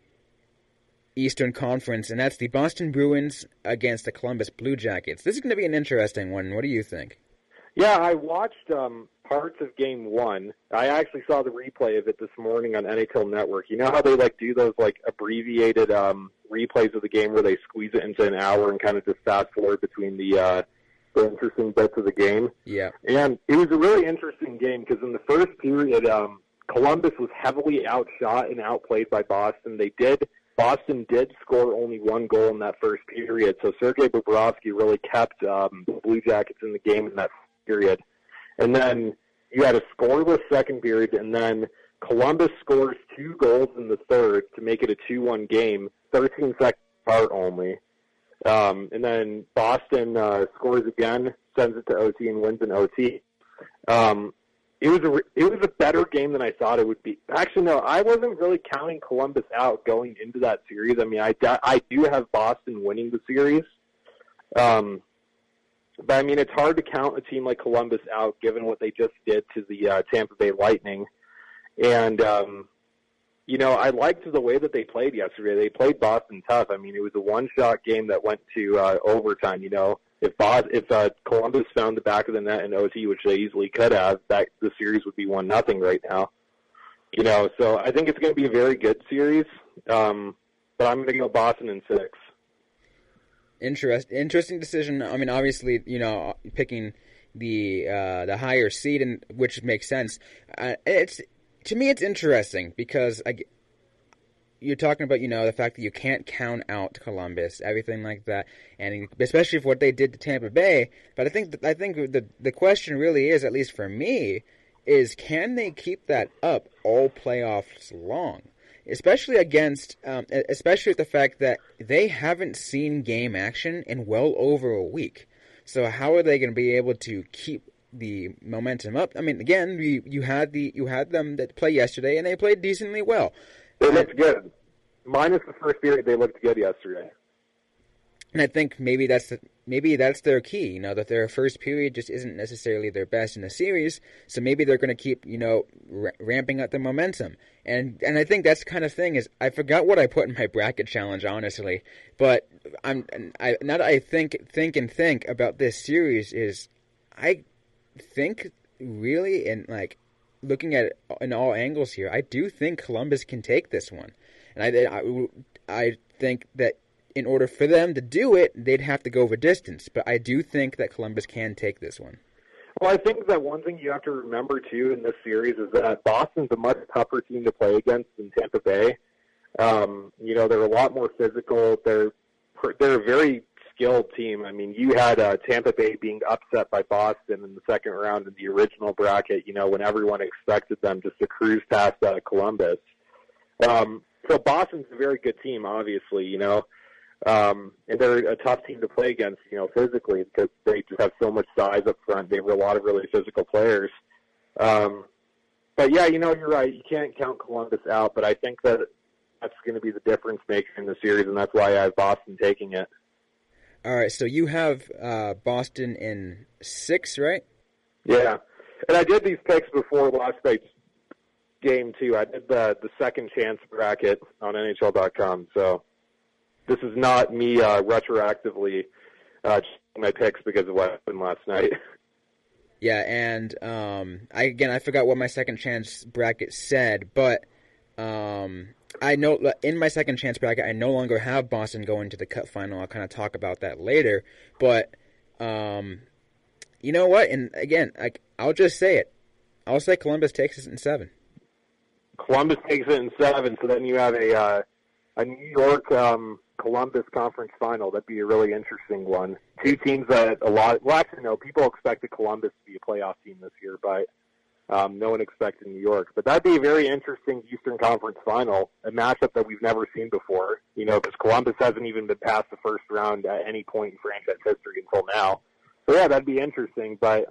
B: Eastern Conference, and that's the Boston Bruins against the Columbus Blue Jackets. This is going to be an interesting one. What do you think?
C: Yeah, I watched um, parts of Game One. I actually saw the replay of it this morning on NHL Network. You know how they like do those like abbreviated um, replays of the game where they squeeze it into an hour and kind of just fast forward between the uh, the interesting bits of the game.
B: Yeah,
C: and it was a really interesting game because in the first period, um, Columbus was heavily outshot and outplayed by Boston. They did. Boston did score only one goal in that first period, so Sergei Bobrovsky really kept um, the Blue Jackets in the game in that period. And then you had a scoreless second period, and then Columbus scores two goals in the third to make it a 2-1 game, 13 seconds apart only. Um, and then Boston uh, scores again, sends it to OT, and wins in OT. Um, it was a it was a better game than I thought it would be. Actually, no, I wasn't really counting Columbus out going into that series. I mean, I I do have Boston winning the series. Um, but I mean, it's hard to count a team like Columbus out given what they just did to the uh, Tampa Bay Lightning. And um, you know, I liked the way that they played yesterday. They played Boston tough. I mean, it was a one-shot game that went to uh, overtime. You know, if Bos- if uh, Columbus found the back of the net in OT, which they easily could have, that the series would be one nothing right now. You know, so I think it's going to be a very good series. Um, but I'm going to go Boston in six.
B: Interest, interesting decision. I mean, obviously, you know, picking the uh, the higher seed, and which makes sense. Uh, it's to me, it's interesting because I, you're talking about, you know, the fact that you can't count out Columbus, everything like that, and especially for what they did to Tampa Bay. But I think I think the the question really is, at least for me, is can they keep that up all playoffs long? Especially against, um, especially with the fact that they haven't seen game action in well over a week. So how are they going to be able to keep the momentum up? I mean, again, you you had the you had them that play yesterday, and they played decently well.
C: They looked good. Minus the first period, they looked good yesterday.
B: And I think maybe that's the, maybe that's their key. You know that their first period just isn't necessarily their best in the series, so maybe they're going to keep you know r- ramping up the momentum. And and I think that's the kind of thing is I forgot what I put in my bracket challenge honestly, but I'm I now that I think think and think about this series is I think really in like looking at it in all angles here, I do think Columbus can take this one, and I I, I think that in order for them to do it, they'd have to go over distance. But I do think that Columbus can take this one.
C: Well, I think that one thing you have to remember too in this series is that Boston's a much tougher team to play against than Tampa Bay. Um, you know, they're a lot more physical. They're they're a very skilled team. I mean, you had uh, Tampa Bay being upset by Boston in the second round in the original bracket. You know, when everyone expected them just to cruise past uh, Columbus. Um, so Boston's a very good team, obviously. You know, um, and they're a tough team to play against, you know, physically because they just have so much size up front. They have a lot of really physical players. Um, but yeah, you know, you're right. You can't count Columbus out, but I think that that's going to be the difference maker in the series, and that's why I have Boston taking it.
B: All right, so you have uh, Boston in six, right?
C: Yeah, and I did these picks before last night's game too. I did the the second chance bracket on NHL.com, so this is not me uh, retroactively uh, my picks because of what happened last night. *laughs*
B: Yeah, and um, I again I forgot what my second chance bracket said, but um, I know in my second chance bracket I no longer have Boston going to the Cup final. I'll kind of talk about that later, but um, you know what? And again, I'll just say it. I'll say Columbus takes it in seven.
C: Columbus takes it in seven, so then you have a uh, a New York um, Columbus conference final. That'd be a really interesting one. Two teams that a lot. Well, actually, no. People expected Columbus to be a playoff team this year, but um, no one expected New York. But that'd be a very interesting Eastern Conference final, a matchup that we've never seen before. You know, because Columbus hasn't even been past the first round at any point in franchise history until now. So yeah, that'd be interesting. But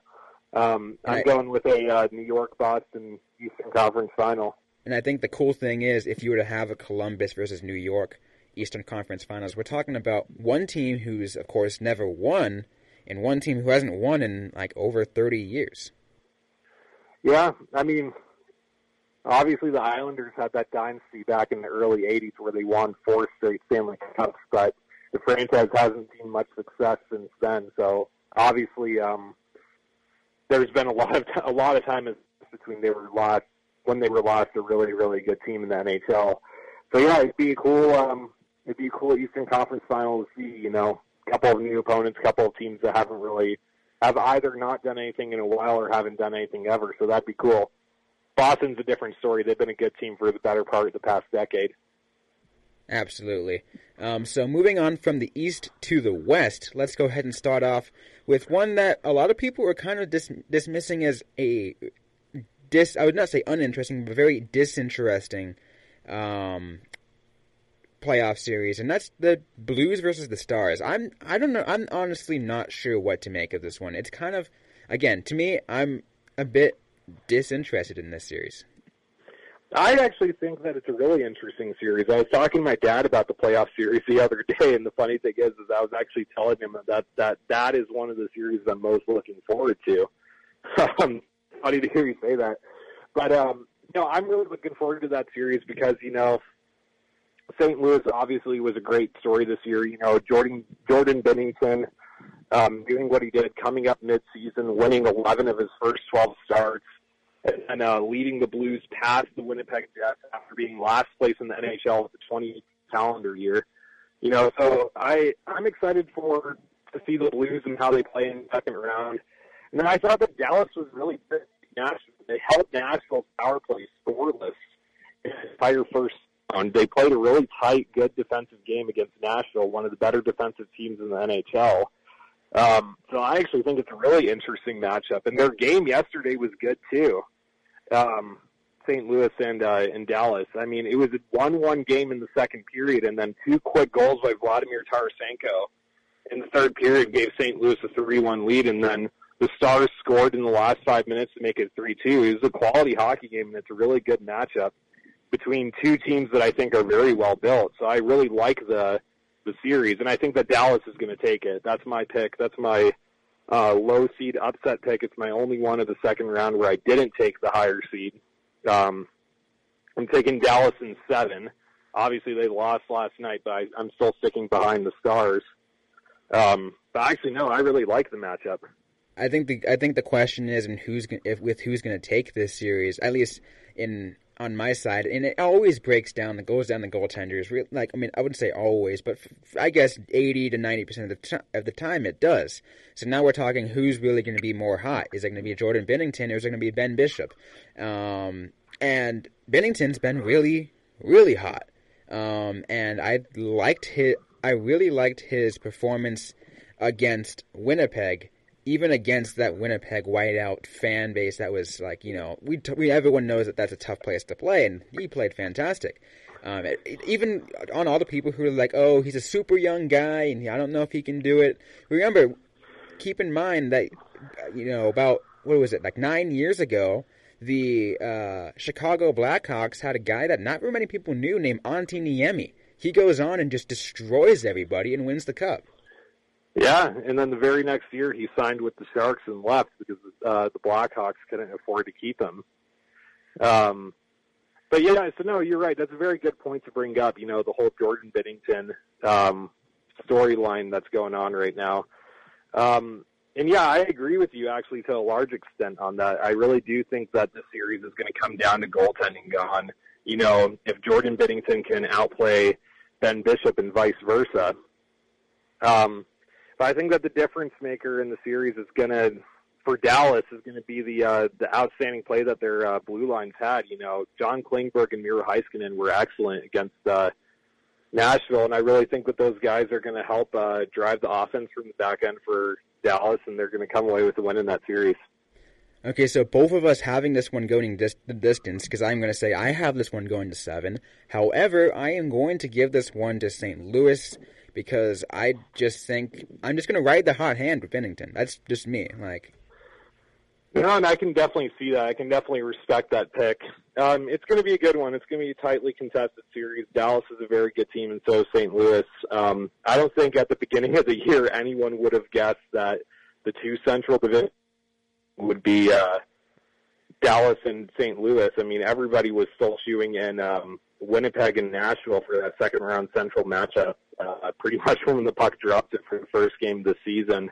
C: um, I'm
B: Right.
C: going with a uh, New York Boston Eastern Conference final.
B: And I think the cool thing is, if you were to have a Columbus versus New York Eastern Conference Finals, we're talking about one team who's, of course, never won, and one team who hasn't won in like over 30 years.
C: Yeah, I mean, obviously the Islanders had that dynasty back in the early '80s where they won four straight Stanley Cups, but the franchise hasn't seen much success since then. So obviously, um, there's been a lot of *laughs* a lot of time between they were last when they were last a really really good team in the NHL. So yeah, it'd be cool um, it'd be cool Eastern Conference final to see. You know, a couple of new opponents, a couple of teams that haven't really have either not done anything in a while or haven't done anything ever. So that'd be cool. Boston's a different story. They've been a good team for the better part of the past decade.
B: Absolutely. Um, so moving on from the east to the west, let's go ahead and start off with one that a lot of people are kind of dis- dismissing as a dis. I would not say uninteresting, but very disinteresting um, playoff series, and that's the Blues versus the Stars. I'm I don't know. I'm honestly not sure what to make of this one. It's kind of again to me, I'm a bit disinterested in this series.
C: I actually think that it's a really interesting series. I was talking to my dad about the playoff series the other *laughs* day, and the funny thing is, is I was actually telling him that that that is one of the series I'm most looking forward to. *laughs* um, funny to hear you say that, but um, know, I'm really looking forward to that series because you know, St. Louis obviously was a great story this year. You know, Jordan Jordan Binnington um, doing what he did, coming up mid-season, winning 11 of his first 12 starts and uh, leading the Blues past the Winnipeg Jets after being last place in the NHL with the 20 calendar year. You know, so I I'm excited for to see the Blues and how they play in the second round. And then I thought that Dallas was really good. Nashville. They held Nashville's power play scoreless in the entire first round. They played a really tight, good defensive game against Nashville, one of the better defensive teams in the NHL. Um, so I actually think it's a really interesting matchup. And their game yesterday was good too um, St. Louis and uh, and Dallas. I mean, it was a one-one game in the second period, and then two quick goals by Vladimir Tarasenko in the third period gave St. Louis a three-one lead, and then the Stars scored in the last five minutes to make it three-two. It was a quality hockey game, and it's a really good matchup between two teams that I think are very well built. So I really like the the series, and I think that Dallas is going to take it. That's my pick. That's my uh, low seed upset pick. It's my only one of the second round where I didn't take the higher seed. Um, I'm taking Dallas in seven. Obviously, they lost last night, but I, I'm still sticking behind the Stars. Um, but actually, no, I really like the matchup.
B: I think the I think the question is, and who's if with who's going to take this series? At least in on my side, and it always breaks down. It goes down the goaltenders. Like I mean, I wouldn't say always, but I guess eighty to ninety percent of the t- of the time it does. So now we're talking who's really going to be more hot? Is it going to be Jordan Binnington or is it going to be Ben Bishop? Um, and Binnington's been really really hot. Um, and I liked his. I really liked his performance against Winnipeg even against that Winnipeg whiteout fan base that was like, you know, we, t- we everyone knows that that's a tough place to play, and he played fantastic. Um, it, it- even on all the people who are like, oh, he's a super young guy, and I don't know if he can do it. Remember, keep in mind that, you know, about, what was it, like nine years ago, the uh, Chicago Blackhawks had a guy that not very many people knew named Antti Niemi. He goes on and just destroys everybody and wins the cup.
C: Yeah, and then the very next year he signed with the Sharks and left because uh, the Blackhawks couldn't afford to keep him. Um, but yeah, so no, you're right. That's a very good point to bring up. You know, the whole Jordan Binnington um, storyline that's going on right now. Um, and yeah, I agree with you actually to a large extent on that. I really do think that this series is going to come down to goaltending on, you know, if Jordan Binnington can outplay Ben Bishop and vice versa. Um, but I think that the difference maker in the series is going to, for Dallas, is going to be the uh, the outstanding play that their uh, blue lines had. You know, John Klingberg and Miro Heiskanen were excellent against uh, Nashville, and I really think that those guys are going to help uh, drive the offense from the back end for Dallas, and they're going to come away with the win in that series.
B: Okay, so both of us having this one going dis- the distance, because I'm going to say I have this one going to seven. However, I am going to give this one to St. Louis because I just think I'm just going to ride the hot hand with Binnington. That's just me. Like,
C: no, and I can definitely see that. I can definitely respect that pick. Um, it's going to be a good one. It's going to be a tightly contested series. Dallas is a very good team, and so is St. Louis. Um, I don't think at the beginning of the year anyone would have guessed that the two Central divisions would be uh, Dallas and St. Louis. I mean, everybody was still shooing in um, Winnipeg and Nashville for that second round Central matchup. Uh, pretty *laughs* much when the puck dropped it for the first game of the season,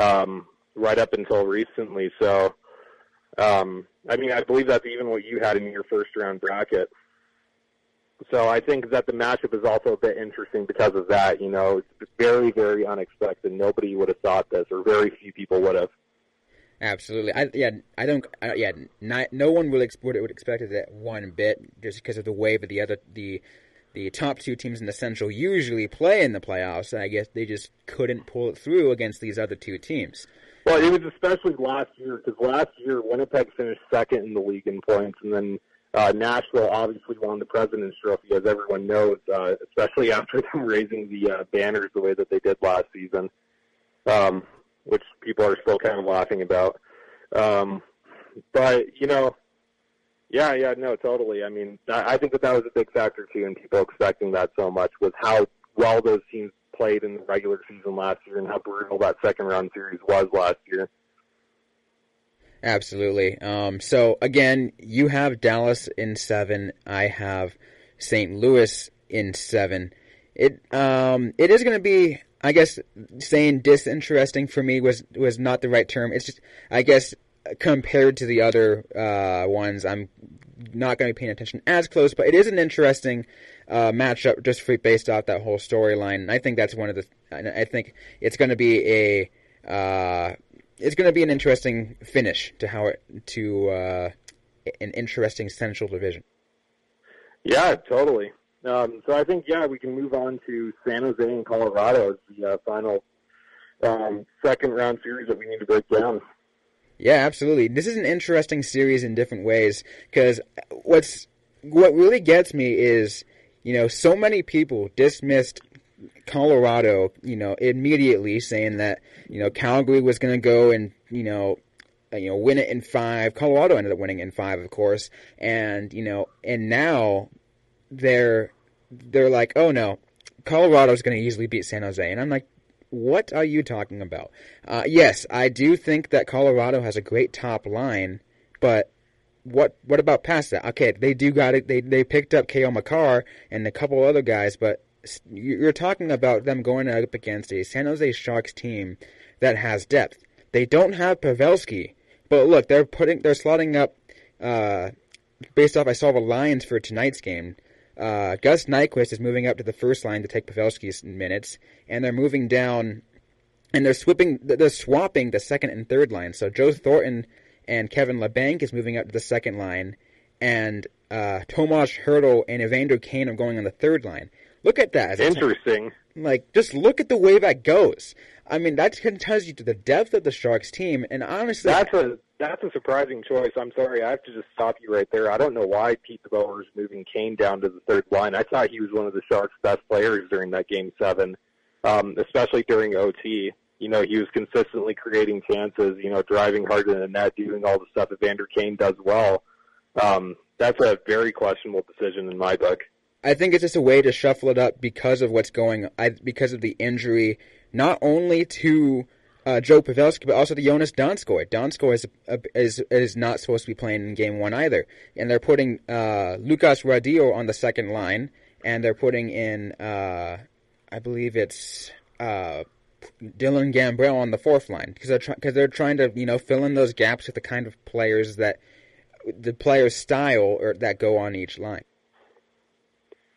C: um, right up until recently. So, um, I mean, I believe that's even what you had in your first round bracket. So I think that the matchup is also a bit interesting because of that. You know, it's very, very unexpected. Nobody would have thought this, or very few people would have.
B: Absolutely. I yeah. I don't. I, yeah. Not, no one would export it would expect it that one bit just because of the way that the other the the top two teams in the Central usually play in the playoffs. And I guess they just couldn't pull it through against these other two teams.
C: Well, it was especially last year because last year Winnipeg finished second in the league in points, and then uh, Nashville obviously won the President's Trophy, as everyone knows, uh, especially *laughs* after them raising the uh, banners the way that they did last season. Um, which people are still kind of laughing about. Um, but you know, yeah, yeah, no, totally. I mean, I think that that was a big factor too, and people expecting that so much was how well those teams played in the regular season last year and how brutal that second round series was last year.
B: Absolutely. Um, so again, you have Dallas in seven. I have St. Louis in seven. It um, it is going to be I guess saying disinteresting for me was was not the right term. It's just I guess compared to the other uh, ones, I'm not going to be paying attention as close. But it is an interesting uh, matchup just based off that whole storyline. And I think that's one of the. I think it's going to be a. Uh, it's going to be an interesting finish to how it to uh, an interesting central division.
C: Yeah, totally. Um, so I think yeah, we can move on to San Jose and Colorado as the uh, final um, second round series that we need to break down.
B: Yeah, absolutely. This is an interesting series in different ways because what's what really gets me is you know so many people dismissed Colorado, you know, immediately saying that you know Calgary was going to go and you know uh, you know win it in five. Colorado ended up winning in five, of course, and you know, and now they're they're like, oh no, Colorado's going to easily beat San Jose, and I'm like, what are you talking about? Uh, yes, I do think that Colorado has a great top line, but what what about past that? Okay, they do got it. They they picked up Cale Makar and a couple other guys, but you're talking about them going up against a San Jose Sharks team that has depth. They don't have Pavelski, but look, they're putting they're slotting up. Uh, based off, I saw the lines for tonight's game. Uh, Gus Nyquist is moving up to the first line to take Pavelski's minutes, and they're moving down, and they're swapping, they're swapping the second and third line. So Joe Thornton and Kevin Labanc is moving up to the second line, and uh, Tomas Hertl and Evander Kane are going on the third line. Look at that.
C: Interesting. *laughs*
B: Like, just look at the way that goes. I mean, that tells you to the depth of the Sharks team, and honestly,
C: that's a that's a surprising choice. I'm sorry, I have to just stop you right there. I don't know why Pete DeBoer is moving Kane down to the third line. I thought he was one of the Sharks' best players during that game seven, um, especially during OT. You know, he was consistently creating chances. You know, driving hard in the net, doing all the stuff that Vander Kane does well. Um, that's a very questionable decision in my book.
B: I think it's just a way to shuffle it up because of what's going, I, because of the injury, not only to uh, Joe Pavelski, but also to Jonas Donskoi. Donskoi is, uh, is is not supposed to be playing in Game One either, and they're putting uh, Lucas Radillo on the second line, and they're putting in, uh, I believe it's uh, Dylan Gambrell on the fourth line because they're because they're trying to you know fill in those gaps with the kind of players that the players' style or that go on each line.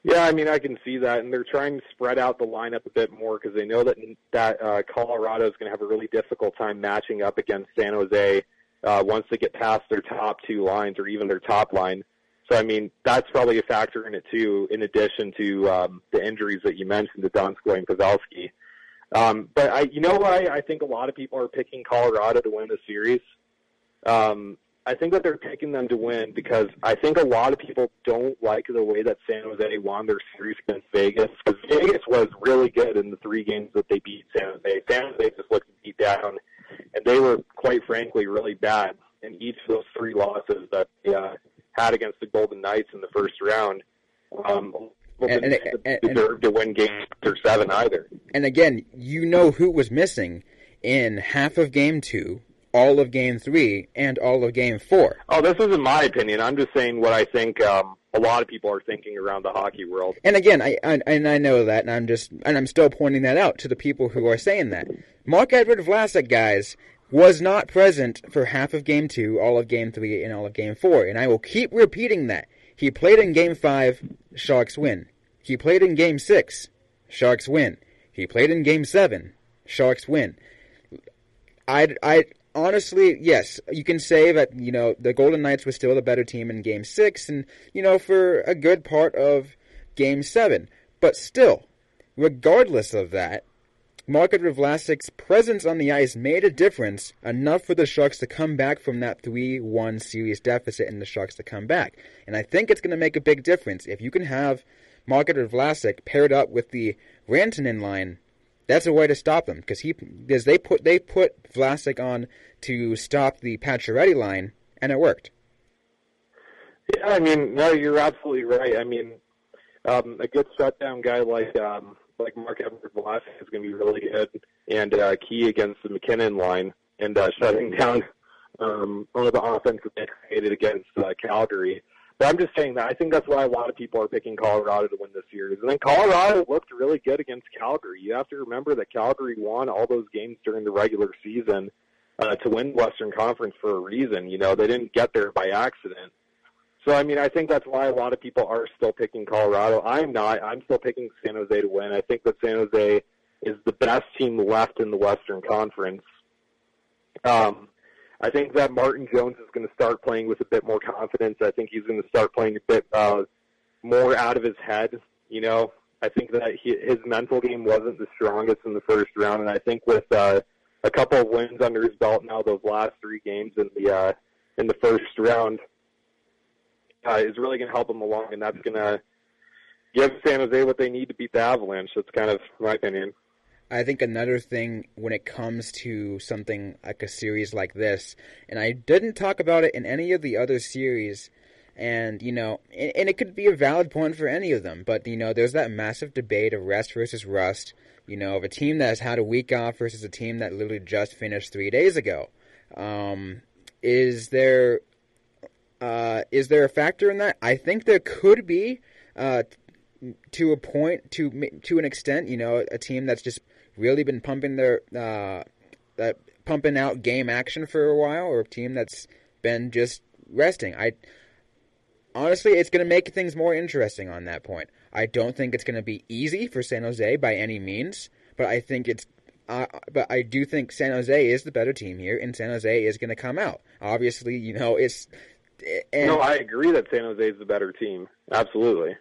C: Yeah, I mean, I can see that, and they're trying to spread out the lineup a bit more because they know that that uh, Colorado is going to have a really difficult time matching up against San Jose uh, once they get past their top two lines or even their top line. So, I mean, that's probably a factor in it too, in addition to um, the injuries that you mentioned to Donskoi and Pavelski. Um, but I, you know why I think a lot of people are picking Colorado to win the series? Um, I think that they're picking them to win because I think a lot of people don't like the way that San Jose won their series against Vegas. Because Vegas was really good in the three games that they beat San Jose. San Jose just looked beat down, and they were quite frankly really bad in each of those three losses that they uh, had against the Golden Knights in the first round. Um, and, and, and, deserve to win games or seven either.
B: And again, you know who was missing in half of game two all of Game Three and all of Game Four.
C: Oh, this isn't my opinion. I'm just saying what I think um, a lot of people are thinking around the hockey world.
B: And again, I, I and I know that, and I'm just and I'm still pointing that out to the people who are saying that. Marc-Edouard Vlasic, guys, was not present for half of Game Two, all of Game Three, and all of Game Four, and I will keep repeating that. He played in Game Five, Sharks win. He played in Game Six, Sharks win. He played in Game Seven, Sharks win. I, I, honestly, yes, you can say that, you know, the Golden Knights were still the better team in game six and, you know, for a good part of game seven. But still, regardless of that, Marc-Edouard Vlasic's presence on the ice made a difference enough for the Sharks to come back from that 3-1 series deficit and the Sharks to come back. And I think it's going to make a big difference if you can have Marc-Edouard Vlasic paired up with the Rantanen line that's a way to stop them because he because they put they put Vlasic on to stop the Pacioretty line and it worked.
C: Yeah, I mean, no, you're absolutely right. I mean, um, a good shutdown guy like um, like Marc-Edouard Vlasic is going to be really good and uh, key against the MacKinnon line and uh, shutting *laughs* down um, one of the offense that they created against uh, Calgary. But I'm just saying that I think that's why a lot of people are picking Colorado to win this series. And then Colorado looked really good against Calgary. You have to remember that Calgary won all those games during the regular season uh, to win Western Conference for a reason. You know, they didn't get there by accident. So I mean, I think that's why a lot of people are still picking Colorado. I'm not. I'm still picking San Jose to win. I think that San Jose is the best team left in the Western Conference. Um, I think that Martin Jones is going to start playing with a bit more confidence. I think he's going to start playing a bit uh, more out of his head. You know, I think that he, his mental game wasn't the strongest in the first round, and I think with uh, a couple of wins under his belt now, those last three games in the uh, in the first round uh, is really going to help him along, and that's going to give San Jose what they need to beat the Avalanche. That's kind of my opinion.
B: I think another thing when it comes to something like a series like this, and I didn't talk about it in any of the other series, and you know, and, and, it could be a valid point for any of them, but you know, there's that massive debate of rest versus rust. You know, of a team that has had a week off versus a team that literally just finished three days ago. Um, is there uh, is there a factor in that? I think there could be. Uh, to a point, to to an extent, you know, a team that's just really been pumping their uh, that pumping out game action for a while, or a team that's been just resting. I honestly, it's going to make things more interesting on that point. I don't think it's going to be easy for San Jose by any means, but I think it's. Uh, but I do think San Jose is the better team here, and San Jose is going to come out. Obviously, you know it's.
C: And, no, I agree that San Jose is the better team. Absolutely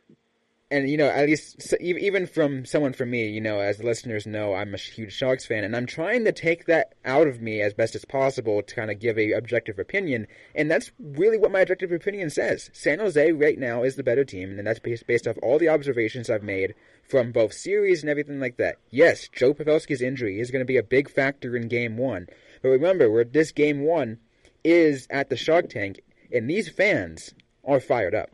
B: and you know, at least even from someone from me, you know, as the listeners know, I'm a huge Sharks fan, and I'm trying to take that out of me as best as possible to kind of give a objective opinion, and that's really what my objective opinion says. San Jose right now is the better team, and that's based based off all the observations I've made from both series and everything like that. Yes, Joe Pavelski's injury is going to be a big factor in Game One, but remember, where this Game One is at the Shark Tank, and these fans are fired up.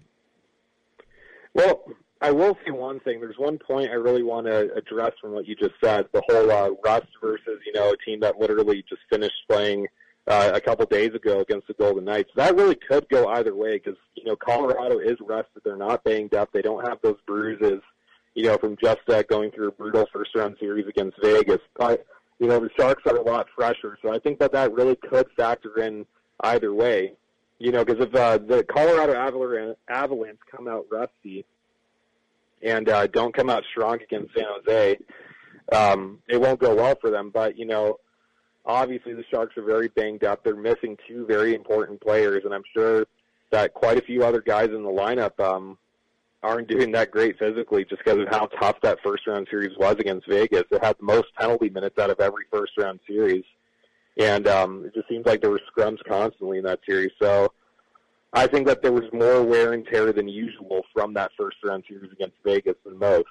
C: Well, I will say one thing. There's one point I really want to address from what you just said. The whole uh, rust versus you know a team that literally just finished playing uh, a couple days ago against the Golden Knights. That really could go either way because you know Colorado is rested. They're not banged up. They don't have those bruises, you know, from just uh, going through a brutal first round series against Vegas. But you know, the Sharks are a lot fresher. So I think that that really could factor in either way. You know, because if uh, the Colorado Avalanche, Avalanche come out rusty and uh, don't come out strong against San Jose, um, it won't go well for them. But you know, obviously the Sharks are very banged up. They're missing two very important players, and I'm sure that quite a few other guys in the lineup um, aren't doing that great physically just because of how tough that first round series was against Vegas. It had the most penalty minutes out of every first round series. And um, it just seems like there were scrums constantly in that series. So I think that there was more wear and tear than usual from that first round series against Vegas than most.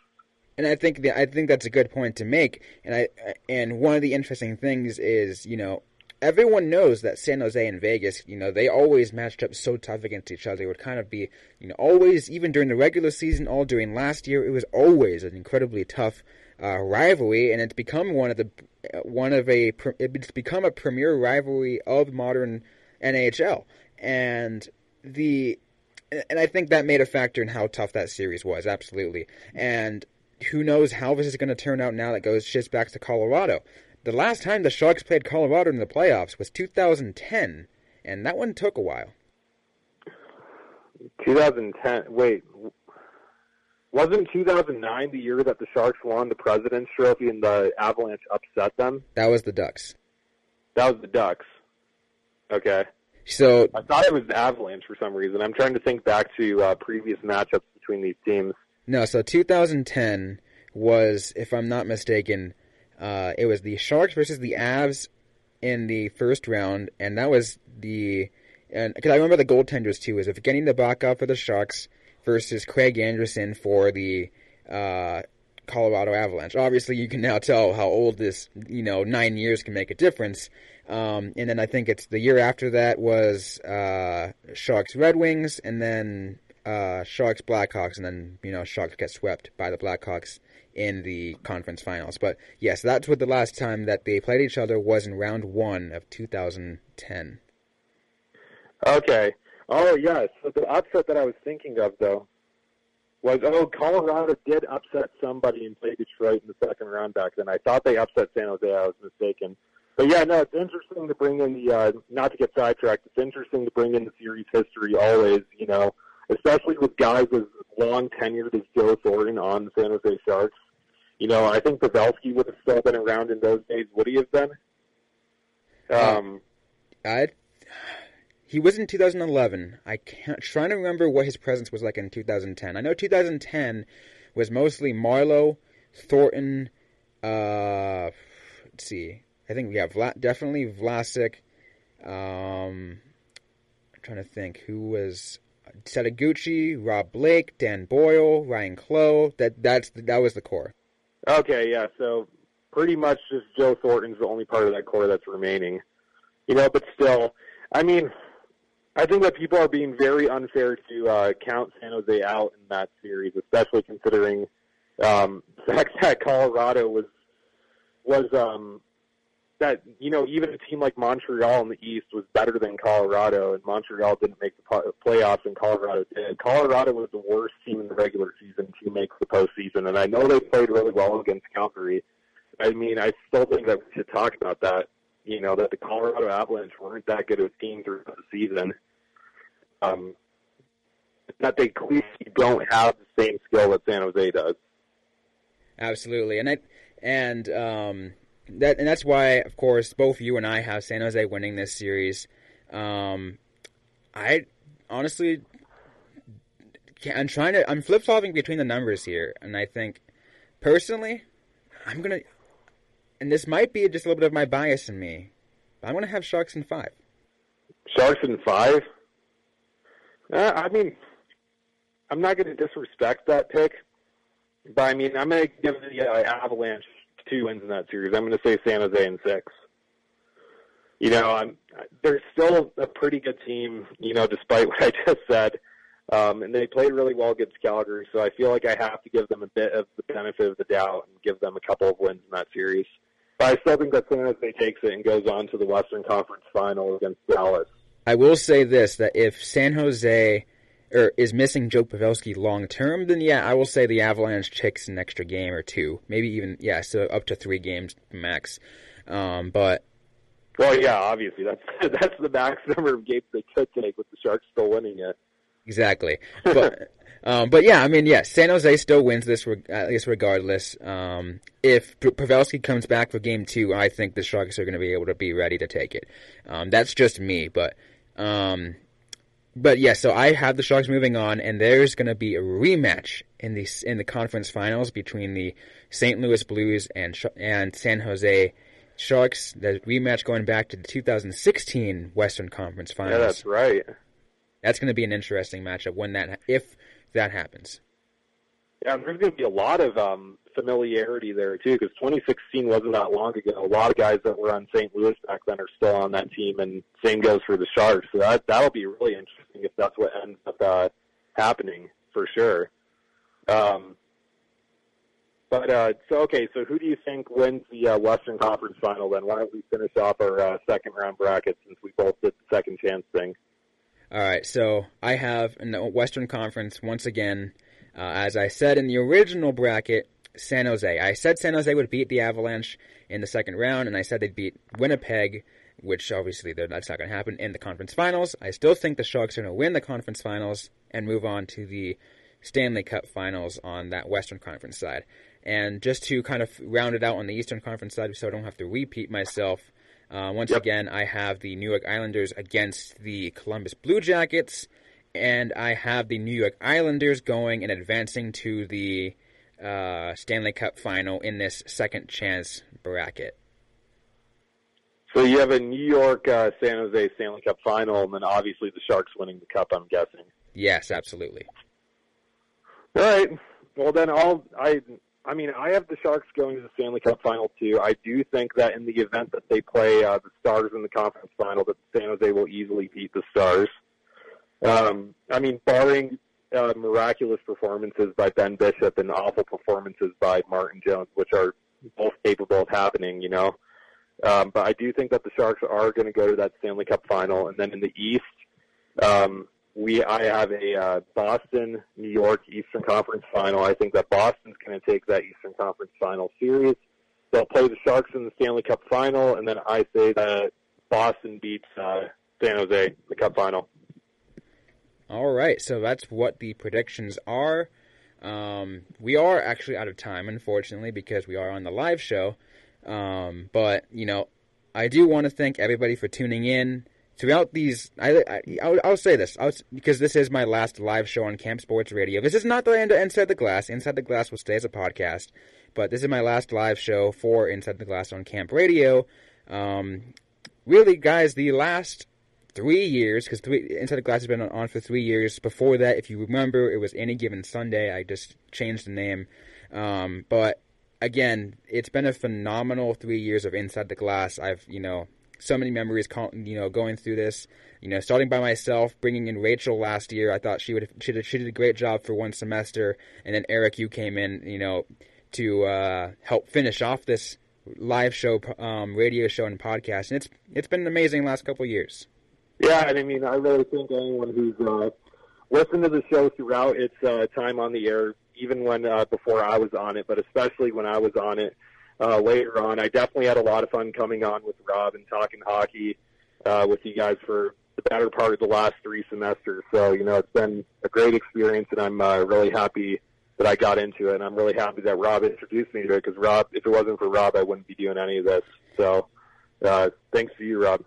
B: And I think the, I think that's a good point to make. And I and one of the interesting things is you know everyone knows that San Jose and Vegas, you know, they always matched up so tough against each other. It would kind of be, you know, always, even during the regular season, all during last year, it was always an incredibly tough uh, rivalry, and it's become one of the one of a it's become a premier rivalry of modern NHL, and the and I think that made a factor in how tough that series was, absolutely. And who knows how this is going to turn out now that goes shifts back to Colorado. The last time the Sharks played Colorado in the playoffs was 2010, and that one took a while.
C: 2010. Wait, wasn't 2009 the year that the Sharks won the President's Trophy and the Avalanche upset them?
B: That was the Ducks.
C: That was the Ducks. Okay.
B: So
C: I thought it was Avalanche for some reason. I'm trying to think back to uh, previous matchups between these teams.
B: No, so 2010 was, if I'm not mistaken, uh, it was the Sharks versus the Avs in the first round, and that was the and because I remember the goaltenders too was Evgeny Nabokov for the Sharks versus Craig Anderson for the uh, Colorado Avalanche. Obviously, you can now tell how old this you know nine years can make a difference. Um, and then I think it's the year after that was uh, Sharks Red Wings, and then uh, Sharks Blackhawks, and then you know Sharks get swept by the Blackhawks in the conference finals. But yes, that's what the last time that they played each other was in round one of 2010.
C: Okay. Oh yes. So the upset that I was thinking of though was oh Colorado did upset somebody and play Detroit in the second round back then. I thought they upset San Jose. I was mistaken. But yeah, no, it's interesting to bring in the uh, not to get sidetracked. It's interesting to bring in the series history always. You know, especially with guys as long tenured as Joe Thornton on the San Jose Sharks. You know, I think Pavelski would have still been around in those days. Would he have been? Um,
B: I he was in 2011. I can't trying to remember what his presence was like in 2010. I know 2010 was mostly Marleau, Thornton. Uh, let's see. I think yeah, Vla- definitely Vlasic. Um, I'm trying to think who was Setoguchi, Rob Blake, Dan Boyle, Ryan Clowe. That that's that was the core.
C: Okay, yeah. So pretty much just Joe Thornton's the only part of that core that's remaining. You know, but still, I mean, I think that people are being very unfair to uh, count San Jose out in that series, especially considering um, *laughs* the fact that Colorado was was um, that you know even a team like Montreal in the East was better than Colorado, and Montreal didn't make the playoffs, and Colorado did. Colorado was the worst team in the regular season to make the postseason, and I know they played really well against Calgary. I mean, I still think that we should talk about that. You know that the Colorado Avalanche weren't that good of a team throughout the season. Um, that they clearly don't have the same skill that San Jose does.
B: Absolutely, and I and um, that and that's why, of course, both you and I have San Jose winning this series. Um, I honestly, I'm trying to. I'm flip flopping between the numbers here, and I think personally, I'm gonna. And this might be just a little bit of my bias in me, but I'm gonna have Sharks in five.
C: Sharks in five. Uh, I mean, I'm not going to disrespect that pick, but I mean, I'm going to give the uh, Avalanche two wins in that series. I'm going to say San Jose in six. You know, I'm, they're still a pretty good team, you know, despite *laughs* what I just said. Um, and they played really well against Calgary, so I feel like I have to give them a bit of the benefit of the doubt and give them a couple of wins in that series. But I still think that San Jose takes it and goes on to the Western Conference Final against Dallas.
B: I will say this: that if San Jose or is missing Joe Pavelski long term, then yeah, I will say the Avalanche takes an extra game or two, maybe even yeah, so up to three games max. Um, but
C: well, yeah, obviously that's *laughs* that's the max number of games they could take with the Sharks still winning it.
B: Exactly, but *laughs* um, but yeah, I mean, yeah, San Jose still wins this at least regardless. Um, if Pavelski comes back for Game Two, I think the Sharks are going to be able to be ready to take it. Um, that's just me, but um, but yeah, so I have the Sharks moving on, and there's going to be a rematch in the in the conference finals between the St. Louis Blues and and San Jose Sharks. The rematch going back to the 2016 Western Conference Finals.
C: Yeah, that's right.
B: That's going to be an interesting matchup when that if that happens.
C: Yeah, there's going to be a lot of um, familiarity there too, because 2016 wasn't that long ago. A lot of guys that were on St. Louis back then are still on that team, and same goes for the Sharks. So that that'll be really interesting if that's what ends up uh, happening for sure. Um, but uh, so okay, so who do you think wins the uh, Western Conference Final? Then why don't we finish off our uh, second round bracket since we both did the second chance thing?
B: All right, so I have in the Western Conference once again, uh, as I said in the original bracket, San Jose. I said San Jose would beat the Avalanche in the second round, and I said they'd beat Winnipeg, which obviously that's not going to happen in the conference finals. I still think the Sharks are going to win the conference finals and move on to the Stanley Cup finals on that Western Conference side. And just to kind of round it out on the Eastern Conference side, so I don't have to repeat myself, uh, once yep. again, I have the New York Islanders against the Columbus Blue Jackets, and I have the New York Islanders going and advancing to the uh, Stanley Cup final in this second chance bracket.
C: So you have a New York uh, San Jose Stanley Cup final, and then obviously the Sharks winning the cup. I'm guessing.
B: Yes, absolutely.
C: All right. Well, then I'll I I mean I have the Sharks going to the Stanley Cup final too. I do think that in the event that they play uh, the Stars in the conference final, that San Jose will easily beat the Stars. Um, I mean, barring uh, miraculous performances by Ben Bishop and awful performances by Martin Jones, which are both capable of happening, you know. Um, but I do think that the Sharks are going to go to that Stanley Cup final, and then in the East, um, we I have a uh, Boston New York Eastern Conference final. I think that Boston's going to take that Eastern Conference final series. They'll play the Sharks in the Stanley Cup final, and then I say that Boston beats uh, San Jose in the Cup final.
B: All right, so that's what the predictions are. Um, we are actually out of time, unfortunately, because we are on the live show. Um, but you know, I do want to thank everybody for tuning in throughout these. I, I will I'll say this I'll, because this is my last live show on KAMP Sports Radio. This is not the end of Inside the Glass. Inside the Glass will stay as a podcast, but this is my last live show for Inside the Glass on KAMP Radio. Um, really, guys, the last three years because Inside the Glass has been on for three years. Before that, if you remember, it was any given Sunday. I just changed the name, um, but again, it's been a phenomenal three years of Inside the Glass. I've you know so many memories, you know, going through this. You know, starting by myself, bringing in Rachel last year. I thought she would she did, she did a great job for one semester, and then Eric, you came in, you know, to uh, help finish off this live show, um, radio show, and podcast. And it's it's been amazing last couple years.
C: Yeah, and I mean, I really think anyone who's uh, listened to the show throughout its uh, time on the air, even when uh, before I was on it, but especially when I was on it uh, later on, I definitely had a lot of fun coming on with Rob and talking hockey uh, with you guys for the better part of the last three semesters. So, you know, it's been a great experience, and I'm uh, really happy that I got into it, and I'm really happy that Rob introduced me to it because Rob, if it wasn't for Rob, I wouldn't be doing any of this. So, uh, thanks to you, Rob.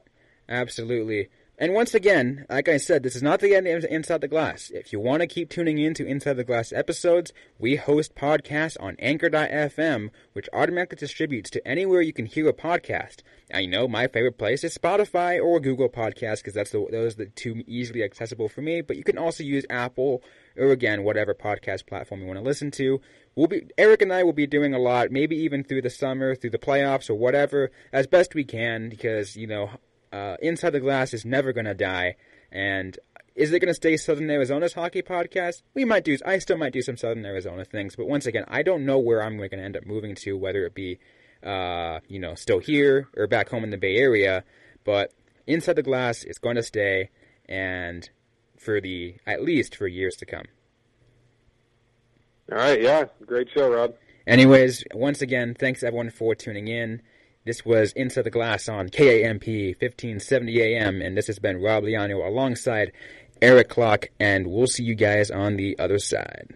B: Absolutely. And once again, like I said, this is not the end of Inside the Glass. If you want to keep tuning in to Inside the Glass episodes, we host podcasts on Anchor.fm, which automatically distributes to anywhere you can hear a podcast. I know, my favorite place is Spotify or Google Podcasts because that's the, those are the two easily accessible for me. But you can also use Apple or again, whatever podcast platform you want to listen to. We'll be Eric and I will be doing a lot, maybe even through the summer, through the playoffs or whatever, as best we can, because you know uh, Inside the Glass is never going to die. And is it going to stay Southern Arizona's hockey podcast? We might do. I still might do some Southern Arizona things, but once again, I don't know where I'm going to end up moving to, whether it be, uh, you know, still here or back home in the Bay Area. But Inside the Glass is going to stay, and for the at least for years to come.
C: All right, yeah, great show, Rob.
B: Anyways, once again, thanks everyone for tuning in. This was Inside the Glass on KAMP 1570 AM, and this has been Rob Liano alongside Eric Clock, and we'll see you guys on the other side.